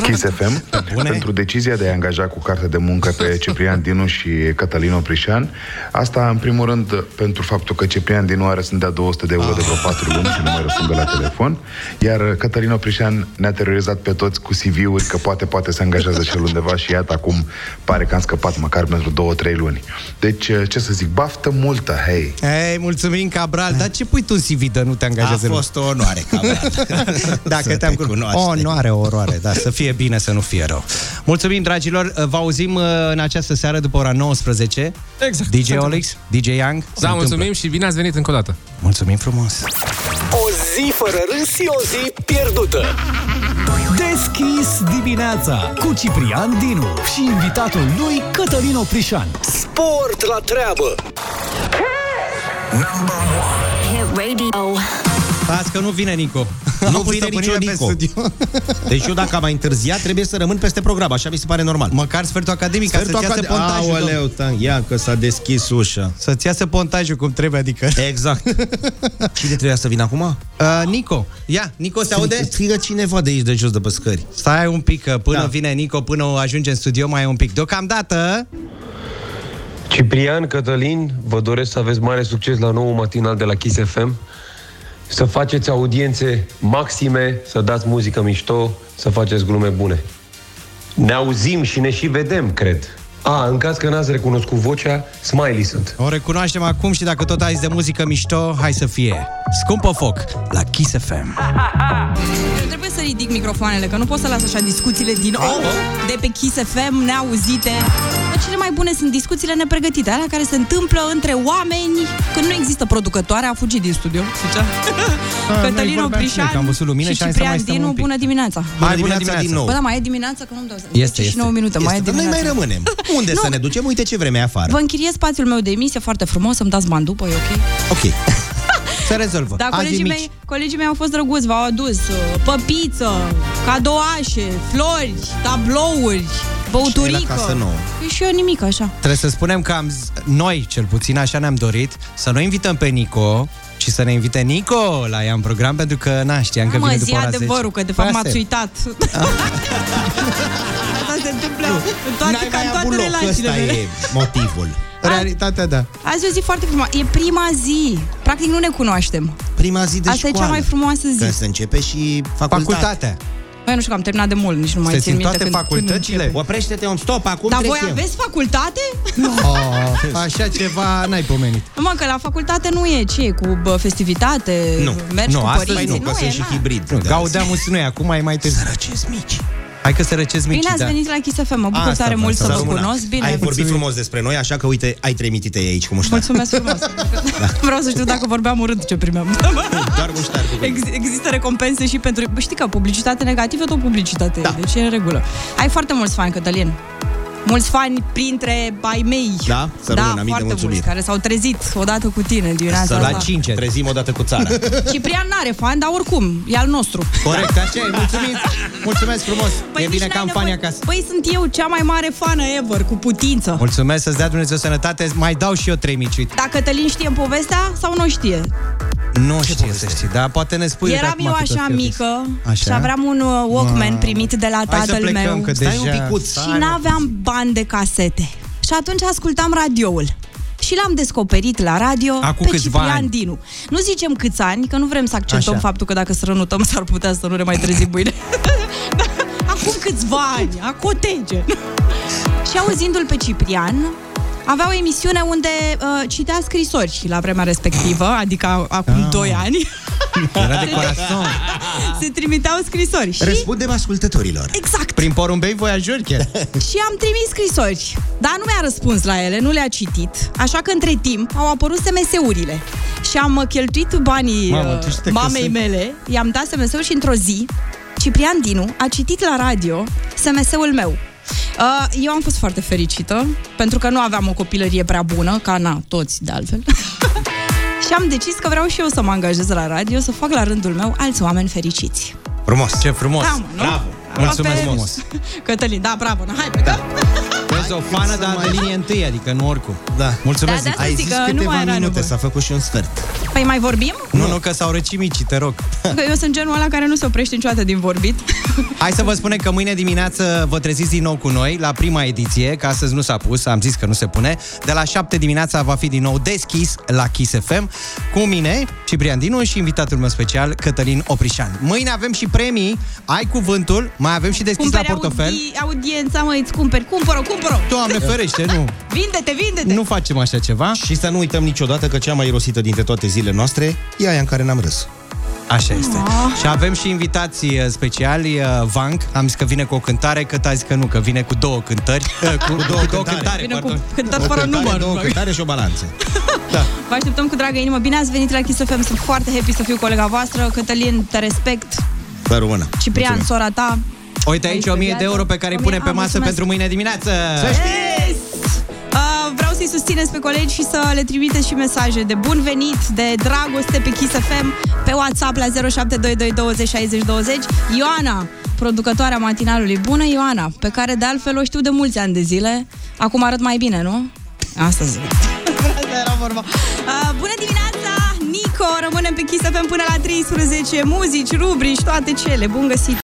Kiss FM pentru decizia de a angaja cu carte de muncă pe Ciprian Dinu și Cătălin Oprișan. Asta, în primul rând, pentru faptul că Ciprian Dinu are să-mi dea 200 de euro de vreo 4 luni și nu mai răspunde la telefon, iar Cătălin Oprișan ne-a terorizat pe toți cu CV-uri că poate, poate se angajează și el undeva și iată acum pare că am scăpat măcar pentru 2-3 luni. Deci, ce să zic, baftă multă, hei! Ei, mulțumim, Cabral. Dar ce pui tu în CV de nu te angajează? A fost o onoare, Cabral. Dacă Să te-am te cunoscut. cunoaște. O onoare, o oroare, da, să fie bine, să nu fie rău. Mulțumim, dragilor. Vă auzim uh, în această seară după ora 19. Exact. DJ Olix, DJ Young. se Da, întâmplă. mulțumim și bine ați venit încă o dată. Mulțumim frumos. O zi fără râs și o zi pierdută. Deschis dimineața cu Ciprian Dinu și invitatul lui Cătălin Oprișan. Sport la treabă. Radio. Azi că nu vine Nico. Nu Am pus vine nicio stăpânire pe Nico. studio. Deci eu dacă am mai întârziat, trebuie să rămân peste program, așa mi se pare normal. Măcar sfertul academic, ca să-ți iasă acade- pontajul. Aoleu, domnule. ta, ia că s-a deschis ușa. Să-ți iasă pontajul cum trebuie, adică... Exact. Cine trebuia să vină acum? Uh, Nico, ia, Nico se aude? Strigă cineva de aici, de jos, de pe scări. Stai un pic, că până Da. vine Nico, până ajunge în studio, mai e un pic. Deocamdată, Ciprian, Cătălin, vă doresc să aveți mare succes la nou matinal de la Kiss FM, să faceți audiențe maxime, să dați muzică mișto, să faceți glume bune. Ne auzim și ne și vedem, cred. A, în caz că n-ați recunoscut vocea, Smiley sunt. o recunoaștem acum și dacă tot ai zis de muzică mișto, hai să fie. Scumpă foc la Kiss FM. Eu trebuie să ridic microfoanele, că nu pot să las așa discuțiile din om de pe Kiss FM neauzite. Dar cele mai bune sunt discuțiile nepregătite, alea care se întâmplă între oameni când nu există producătoare, a fugit din studio, zicea. noi Cătălin vorbeam și noi, că am Oprișan văzut lumină și și am zis să mai Ciprian stăm Dinu, un pic. bună dimineața. Bună dimineața din nou. Bă, da, mai e dimineața, că nu-mi dau seama. Este, 10 și este. 9 minute, mai e Este, dar noi dimineața. mai rămânem. Unde Nu. să ne ducem? Uite ce vreme e afară. Vă închiriez spațiul meu de emisie foarte frumos, să-mi dați bani după, e ok? Ok. Se rezolvă. Da, Azi e colegii mici. mei, colegii mei au fost drăguți, v-au adus uh, păpiță, cadouașe, flori, tablouri, băuturică. Și la casă nouă. Păi și eu nimic așa. Trebuie să spunem că am, z- noi, cel puțin, așa ne-am dorit, să nu invităm pe Nico, ci să ne invite Nico la ea în program, pentru că, na, știam că Mă, vine zi după ora 10. adevărul, că de Păi fapt asta m-ați e. uitat. Asta se întâmplă în toate, N-ai ca în mai toate avut loc, relațiile ăsta mele. e motivul. Realitatea, da. Azi e o zi foarte frumoasă. E prima zi. Practic nu ne cunoaștem. Prima zi de Asta e școală. cea mai frumoasă zi. Când se începe și facultatea. Facultatea. Băi, nu știu că am terminat de mult, nici nu mai Se țin țin minte toate când, facultățile? Când Oprește-te un stop, acum Dar trec voi eu. aveți facultate? Oh, așa ceva n-ai pomenit. Mă, că la facultate nu e ce e, cu bă, festivitate, Nu, mergi nu, cu astăzi părinții, nu, că nu sunt e, și na. hibrid. Nu, Gaudeamus nu e, acum e mai târziu. Sărăcesc mici. Hai că să răcesc mici, Bine ați da. venit la Kiss FM, mă bucur tare mult să vă cunosc. Bine, Ai vorbit mulțumim. frumos despre noi, așa că uite, ai trei mitite aici cu muștar. Mulțumesc frumos. Vreau să știu dacă vorbeam urât ce primeam. Doar muștar cu Ex- există recompense și pentru... Bă, Știi că publicitate negativă, tot publicitate. Da. Deci e în regulă. Ai foarte mulți fani, Cătălin. Mulți fani printre ai mei. Da? Să da, rămână, mii de foarte mulțumiri. mulți, care s-au trezit odată cu tine dimineața Să asta. la 5 trezim odată cu țara. Ciprian n-are fan, dar oricum, e al nostru. Corect, așa e, mulțumim. Mulțumesc frumos. Păi e nici bine n-ai campania nevoie- acasă. Păi sunt eu cea mai mare fană ever, cu putință. Mulțumesc, să-ți dea Dumnezeu sănătate. Mai dau și eu trei mici. uite. Dar Cătălin știe în povestea sau nu știe? Nu știe să știi, dar poate ne spui Eram acum eu cât o așa fi opis. mică Așa? și aveam un uh, Walkman Mamă. primit de la Hai să tatăl plecăm, meu. că Stai un deja- picuț. Și stai, mă. n-aveam bani de casete. Și atunci ascultam radioul. Și l-am descoperit la radio Acum pe câțiva Ciprian ani. Dinu. Nu zicem câți ani, că nu vrem să acceptăm Așa. faptul că dacă strănutăm s-ar putea să nu ne mai trezim mâine. Acum câțiva ani, acotege. și auzindu-l pe Ciprian, avea o emisiune unde uh, citea scrisori la vremea respectivă, adică acum Ah. 2 ani. Era de corazon. Se trimiteau scrisori. Și, Răspundem ascultătorilor. Exact. Prin porumbei voiajuri chiar. și am trimis scrisori. Dar nu mi-a răspuns la ele, nu le-a citit. Așa că între timp au apărut SMS-urile. Și am uh, cheltuit banii Mamă, uh, tu știi că mamei sunt- mele, i-am dat SMS-ul și într-o zi Ciprian Dinu a citit la radio SMS-ul meu. Uh, eu am fost foarte fericită, pentru că nu aveam o copilărie prea bună, ca na, toți de altfel. și am decis că vreau și eu să mă angajez la radio, să fac la rândul meu alți oameni fericiți. Frumos. Ce frumos. Da, mă, nu? Bravo. Am Mulțumesc fost pe- frumos. Cătălin, da, bravo, na, hai, plecăm. Vezi o fană, dar de linie întâi, adică nu oricum. Da. Mulțumesc. Da, de asta Ai zic zis că nu câteva mai era minute, nevoie. s-a făcut și un sfert. Păi mai vorbim? Nu, nu, că s-au răcit micii, te rog. Că eu sunt genul ăla care nu se oprește niciodată din vorbit. Hai să vă spunem că mâine dimineață vă treziți din nou cu noi la prima ediție, că astăzi nu s-a pus, am zis că nu se pune. De la 7 dimineața va fi din nou deschis la Kiss FM cu mine, Ciprian Dinu și invitatul meu special, Cătălin Oprișan. Mâine avem și premii, ai cuvântul, mai avem și deschis Cumperi la portofel. audi- audiența, mă, îți cumperi. Cumpără, cumpără. Doamne ferește, nu. Vinde-te, vinde-te. Nu facem așa ceva. Și să nu uităm niciodată că cea mai irosită dintre toate zilele noastre e aia în care n-am râs. Așa este. Și avem și invitații uh, speciali, uh, Vank, am zis că vine cu o cântare, că a zis că nu, că vine cu două cântări, uh, cu, cu două, două cântare, Vine cu pardon. cântări O fără cântare, număr. două mă. cântare și o balanță. Vă așteptăm cu dragă inimă. Bine ați venit la Kiss FM. Sunt foarte happy să fiu colega voastră. Cătălin, te respect. Pe română. Ciprian, Mulțumim. sora ta. Uite aici 1000 de euro pe care îi 1000, punem pe a, masă mulțumesc. pentru mâine dimineață. Yes! Uh, vreau să-i susțineți pe colegi și să le trimiteți și mesaje de bun venit, de dragoste pe Kiss FM, pe WhatsApp la 0722 20 60 20. Ioana, producătoarea matinalului. Bună, Ioana, pe care de altfel o știu de mulți ani de zile. Acum arăt mai bine, nu? Asta zic. Asta era vorba. Uh, bună dimineața, Nico! Rămânem pe Kiss FM până la 13. Muzici, rubrici, toate cele. Bun găsit!